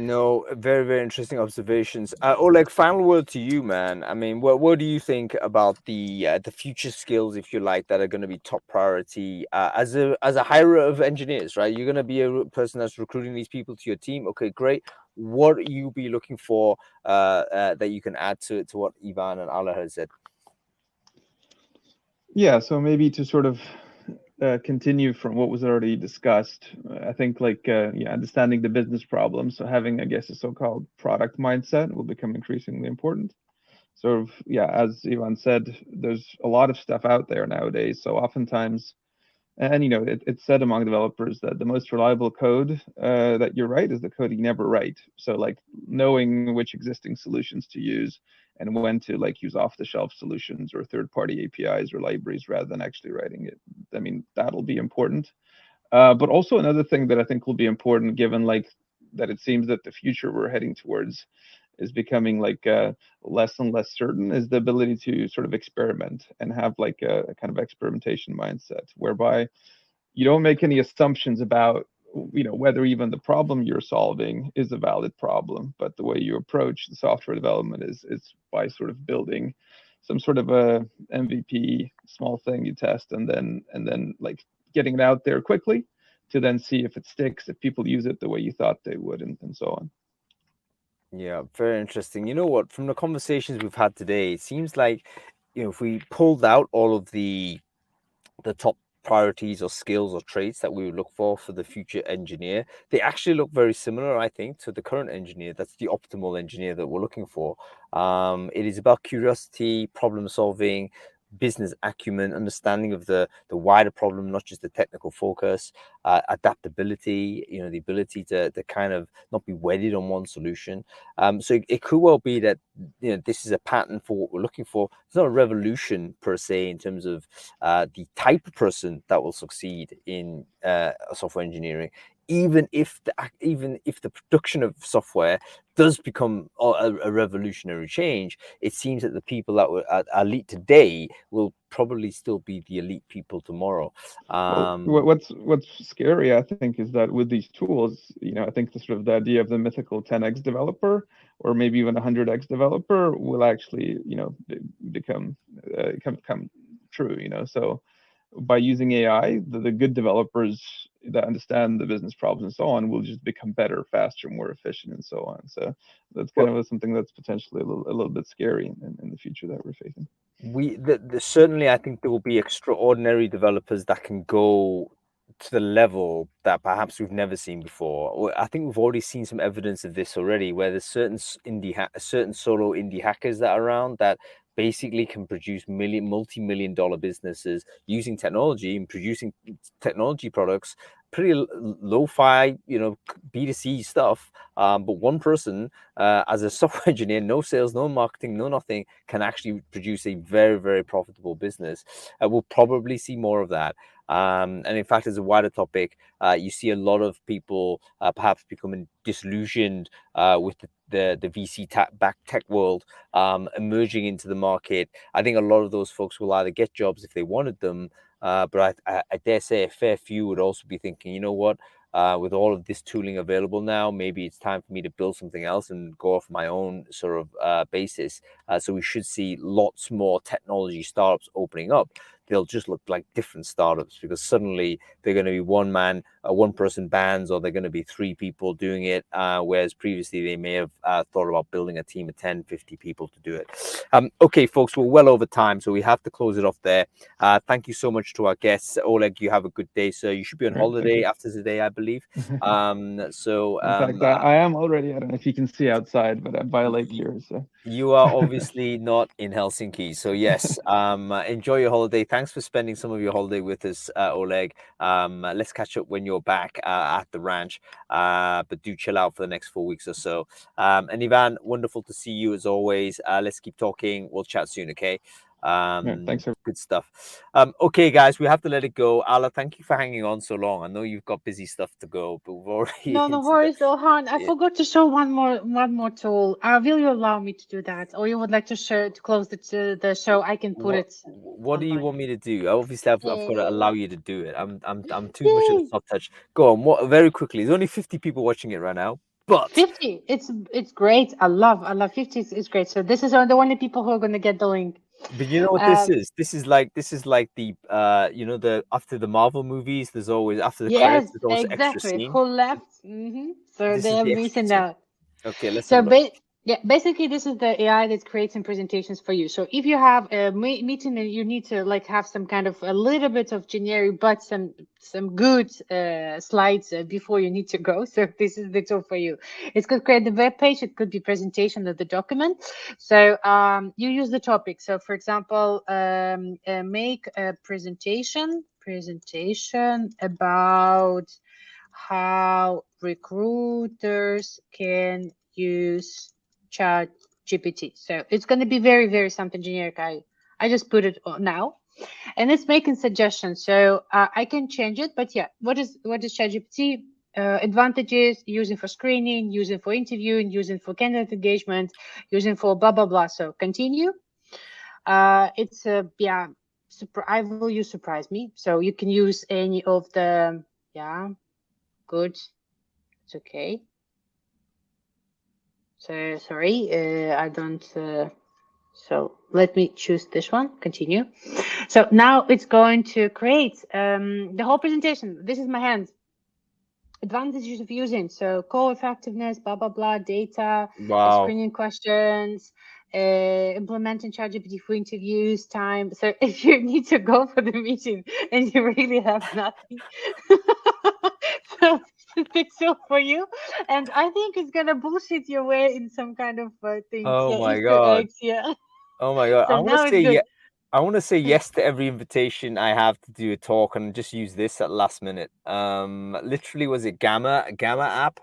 No, very, very interesting observations. Uh, Oleg, final word to you, man. I mean, what what do you think about the uh, the future skills, if you like, that are going to be top priority uh, as a as a hirer of engineers, right? You're going to be a person that's recruiting these people to your team. Okay, great. What you be looking for uh, uh, that you can add to to what Ivan and Alla has said? Yeah, so maybe to sort of uh, continue from what was already discussed. I think like uh, yeah, understanding the business problem. So having I guess a so-called product mindset will become increasingly important. Sort of yeah, as Ivan said, there's a lot of stuff out there nowadays. So oftentimes, and you know, it, it's said among developers that the most reliable code uh, that you write is the code you never write. So like knowing which existing solutions to use and when to like use off-the-shelf solutions or third-party APIs or libraries rather than actually writing it. I mean, that'll be important. Uh, but also another thing that I think will be important, given like that it seems that the future we're heading towards is becoming like uh, less and less certain, is the ability to sort of experiment and have like a, a kind of experimentation mindset, whereby you don't make any assumptions about you know whether even the problem you're solving is a valid problem but the way you approach the software development is is by sort of building some sort of a mvp small thing you test and then and then like getting it out there quickly to then see if it sticks if people use it the way you thought they would and, and so on. Yeah very interesting. You know what? From the conversations we've had today it seems like you know if we pulled out all of the the top priorities or skills or traits that we would look for for the future engineer. They actually look very similar i think to the current engineer. That's the optimal engineer that we're looking for. Um, it is about curiosity problem solving business acumen, understanding of the the wider problem, not just the technical focus, uh, adaptability, you know, the ability to to kind of not be wedded on one solution. Um, so it, it, could well be that you know this is a pattern for what we're looking for. It's not a revolution per se in terms of uh, the type of person that will succeed in uh, software engineering even if the even if the production of software does become a, a, revolutionary change, it seems that the people that were at elite today will probably still be the elite people tomorrow. Um, well, what's what's scary, I think, is that with these tools, you know, I think the sort of the idea of the mythical 10x developer or maybe even a 100x developer will actually, you know, become uh, come come true. You know, so by using AI, the, the, good developers that understand the business problems and so on will just become better, faster, more efficient, and so on. So that's kind well, of something that's potentially a little, a little bit scary in, in the future that we're facing. We the, the, certainly, I think there will be extraordinary developers that can go to the level that perhaps we've never seen before. I think we've already seen some evidence of this already, where there's certain indie, ha- certain solo indie hackers that are around that basically can produce million multi-million dollar businesses using technology and producing technology products pretty low-fi you know b2c stuff. Um, but one person uh, as a software engineer no sales no marketing no nothing can actually produce a very very profitable business. We'll probably see more of that um, and in fact, as a wider topic, uh, you see a lot of people uh, perhaps becoming disillusioned uh, with the, the, the VC back tech world um, emerging into the market. I think a lot of those folks will either get jobs if they wanted them, uh, but I, I, I, dare say a fair few would also be thinking, you know what? Uh, with all of this tooling available now, maybe it's time for me to build something else and go off my own sort of uh, basis. so we should see lots more technology startups opening up they'll just look like different startups because suddenly they're going to be one man, uh, one person bands, or they're going to be three people doing it. Uh, whereas previously they may have uh, thought about building a team of 10, 50 people to do it. Um, okay, folks, we're well over time, so we have to close it off there. Uh, thank you so much to our guests. Oleg, you have a good day, sir. You should be on holiday after today, I believe. Um, so In um, fact, I, I am already. I don't know if you can see outside, but I'm by a lake here. So you are obviously not in Helsinki. So yes, um, enjoy your holiday. Thanks for spending some of your holiday with us, uh, Oleg. Um, let's catch up when you're back uh, at the ranch. Uh, but do chill out for the next four weeks or so. Um, and Ivan, wonderful to see you as always. Uh, let's keep talking. We'll chat soon. Okay. Um, Yeah, thanks, everyone. Good stuff. Um, okay, guys, we have to let it go. Alla, thank you for hanging on so long. I know you've got busy stuff to go, but we've already. No, no hinted at- worries, Ilhan. I Yeah. forgot to show one more one more tool. Uh, will you allow me to do that, or you would like to share to close the the show? I can put what, it. what do you want me to do? Obviously, I've, I've got to allow you to do it. I'm I'm I'm too much of a soft touch. Go on, what very quickly. There's only 50 people watching it right now, but 50 it's it's great i love i love 50 is, is great so this is the only people who are going to get the link but you know what this um, is? This is like this is like the uh you know the after the Marvel movies. There's always after the yes credits. There's always extra exactly scene. who left hmm so This they're the extra missing out Okay, let's so have a look. ba- yeah basically this is the ai that's creating presentations for you. So if you have a meeting and you need to like have some kind of a little bit of generic but some some good uh, slides uh, before you need to go so this is the tool for you. It could create the web page. It could be presentation of the document. So um, you use the topic. So for example um, uh, make a presentation presentation about how recruiters can use chat gpt so it's going to be very very something generic i i just put it on now. And it's making suggestions. So uh, i can change it but yeah what is what is chat gpt uh, advantages using for screening using for interviewing using for candidate engagement using for blah blah blah. So continue. Uh it's a yeah super i will use surprise me. So you can use any of the yeah good. It's okay so sorry uh, i don't uh, so let me choose this one. Continue. So now it's going to create um, the whole presentation. This is my hand. Advantages of using. So co-effectiveness, blah blah blah data Wow. screening questions, uh, implementing ChatGPT for interviews, time. So if you need to go for the meeting and you really have nothing, so all for you. And I think it's gonna bullshit your way in some kind of uh, thing. Oh yeah, my Easter God. eggs, yeah. Oh my god! So I want to say yeah. I want to say yes to every invitation I have to do a talk and just use this at last minute. Um, literally, was it Gamma Gamma app?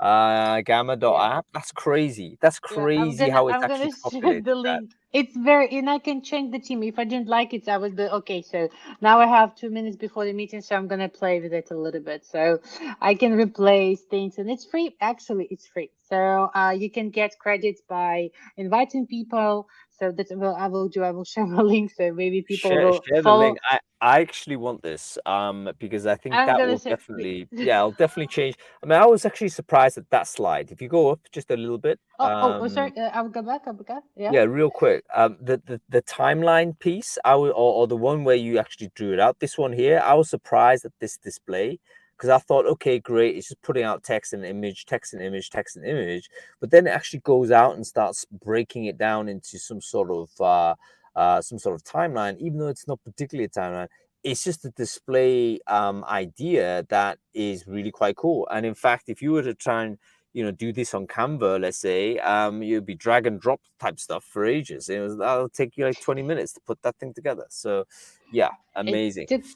Uh, Gamma dot Yeah. app. That's crazy. That's Yeah, crazy gonna, how it's I'm actually populated. the link. It's very, and I can change the team. If I didn't like it, I would be okay. So now I have two minutes before the meeting, so I'm gonna play with it a little bit. So I can replace things, and it's free. Actually, it's free. So uh, you can get credits by inviting people. So that's what I will do. I will share a link, so maybe people share, will share the follow. link. I, I actually want this um because I think I'm that will definitely yeah it'll definitely change. I mean I was actually surprised at that slide. If you go up just a little bit, Oh, oh, oh, um, sorry. Uh, I'll go back. I'll go. Yeah. yeah, real quick. Um, the the, the timeline piece, I would, or, or the one where you actually drew it out. This one here, I was surprised at this display because I thought, okay, great, it's just putting out text and image, text and image, text and image. But then it actually goes out and starts breaking it down into some sort of uh, uh, some sort of timeline, even though it's not particularly a timeline. It's just a display um, idea that is really quite cool. And in fact, if you were to try and you know do this on Canva, let's say, um, you'd be drag and drop type stuff for ages. It was that'll take you like 20 minutes to put that thing together. So yeah, amazing. It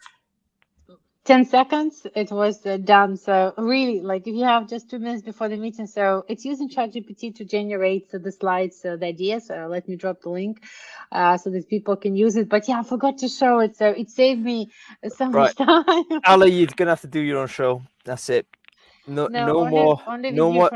10 seconds it was uh, done so really like if you have just two minutes before the meeting so it's using ChatGPT to generate uh, the slides uh, the ideas so let me drop the link uh, so that people can use it but yeah i forgot to show it so it saved me so much time Ali, you're gonna have to do your own show. That's it. No, no, only, more, only no more,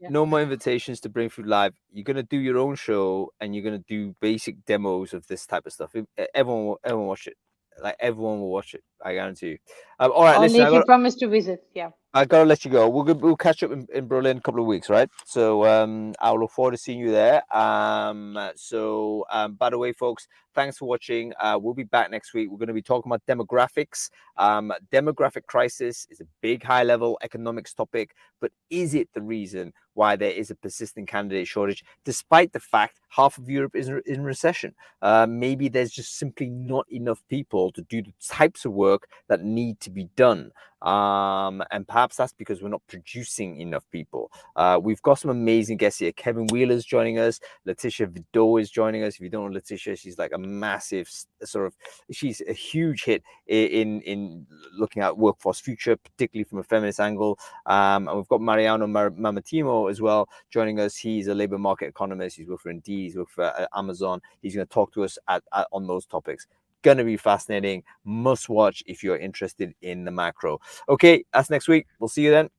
yeah. no more invitations to Brainfood live. You're gonna do your own show, and you're gonna do basic demos of this type of stuff. Everyone, everyone watch it. Like everyone will watch it. I guarantee you. Um, all right, only listen. I if you gotta, promise to visit yeah I gotta let you go. We'll we'll catch up in, in Berlin in a couple of weeks, right? So um, I'll look forward to seeing you there. Um, so um, by the way, folks, thanks for watching. Uh, we'll be back next week. We're going to be talking about demographics. Um, demographic crisis is a big, high level economics topic, but is it the reason why there is a persistent candidate shortage, despite the fact half of Europe is in recession? Uh, maybe there's just simply not enough people to do the types of work that need to be done. Um, and perhaps that's because we're not producing enough people. Uh, we've got some amazing guests here. Kevin Wheeler's joining us. Laetitia Vitaud is joining us. If you don't know Laetitia, she's like a massive sort of, she's a huge hit in in looking at workforce future, particularly from a feminist angle. Um, and we've got Mariano Mar- Mamertino as well joining us. He's a labor market economist. He's worked for Indeed. He's worked for uh, Amazon. He's going to talk to us at, at, on those topics going to be fascinating. Must watch if you're interested in the macro. Okay, that's next week. We'll see you then.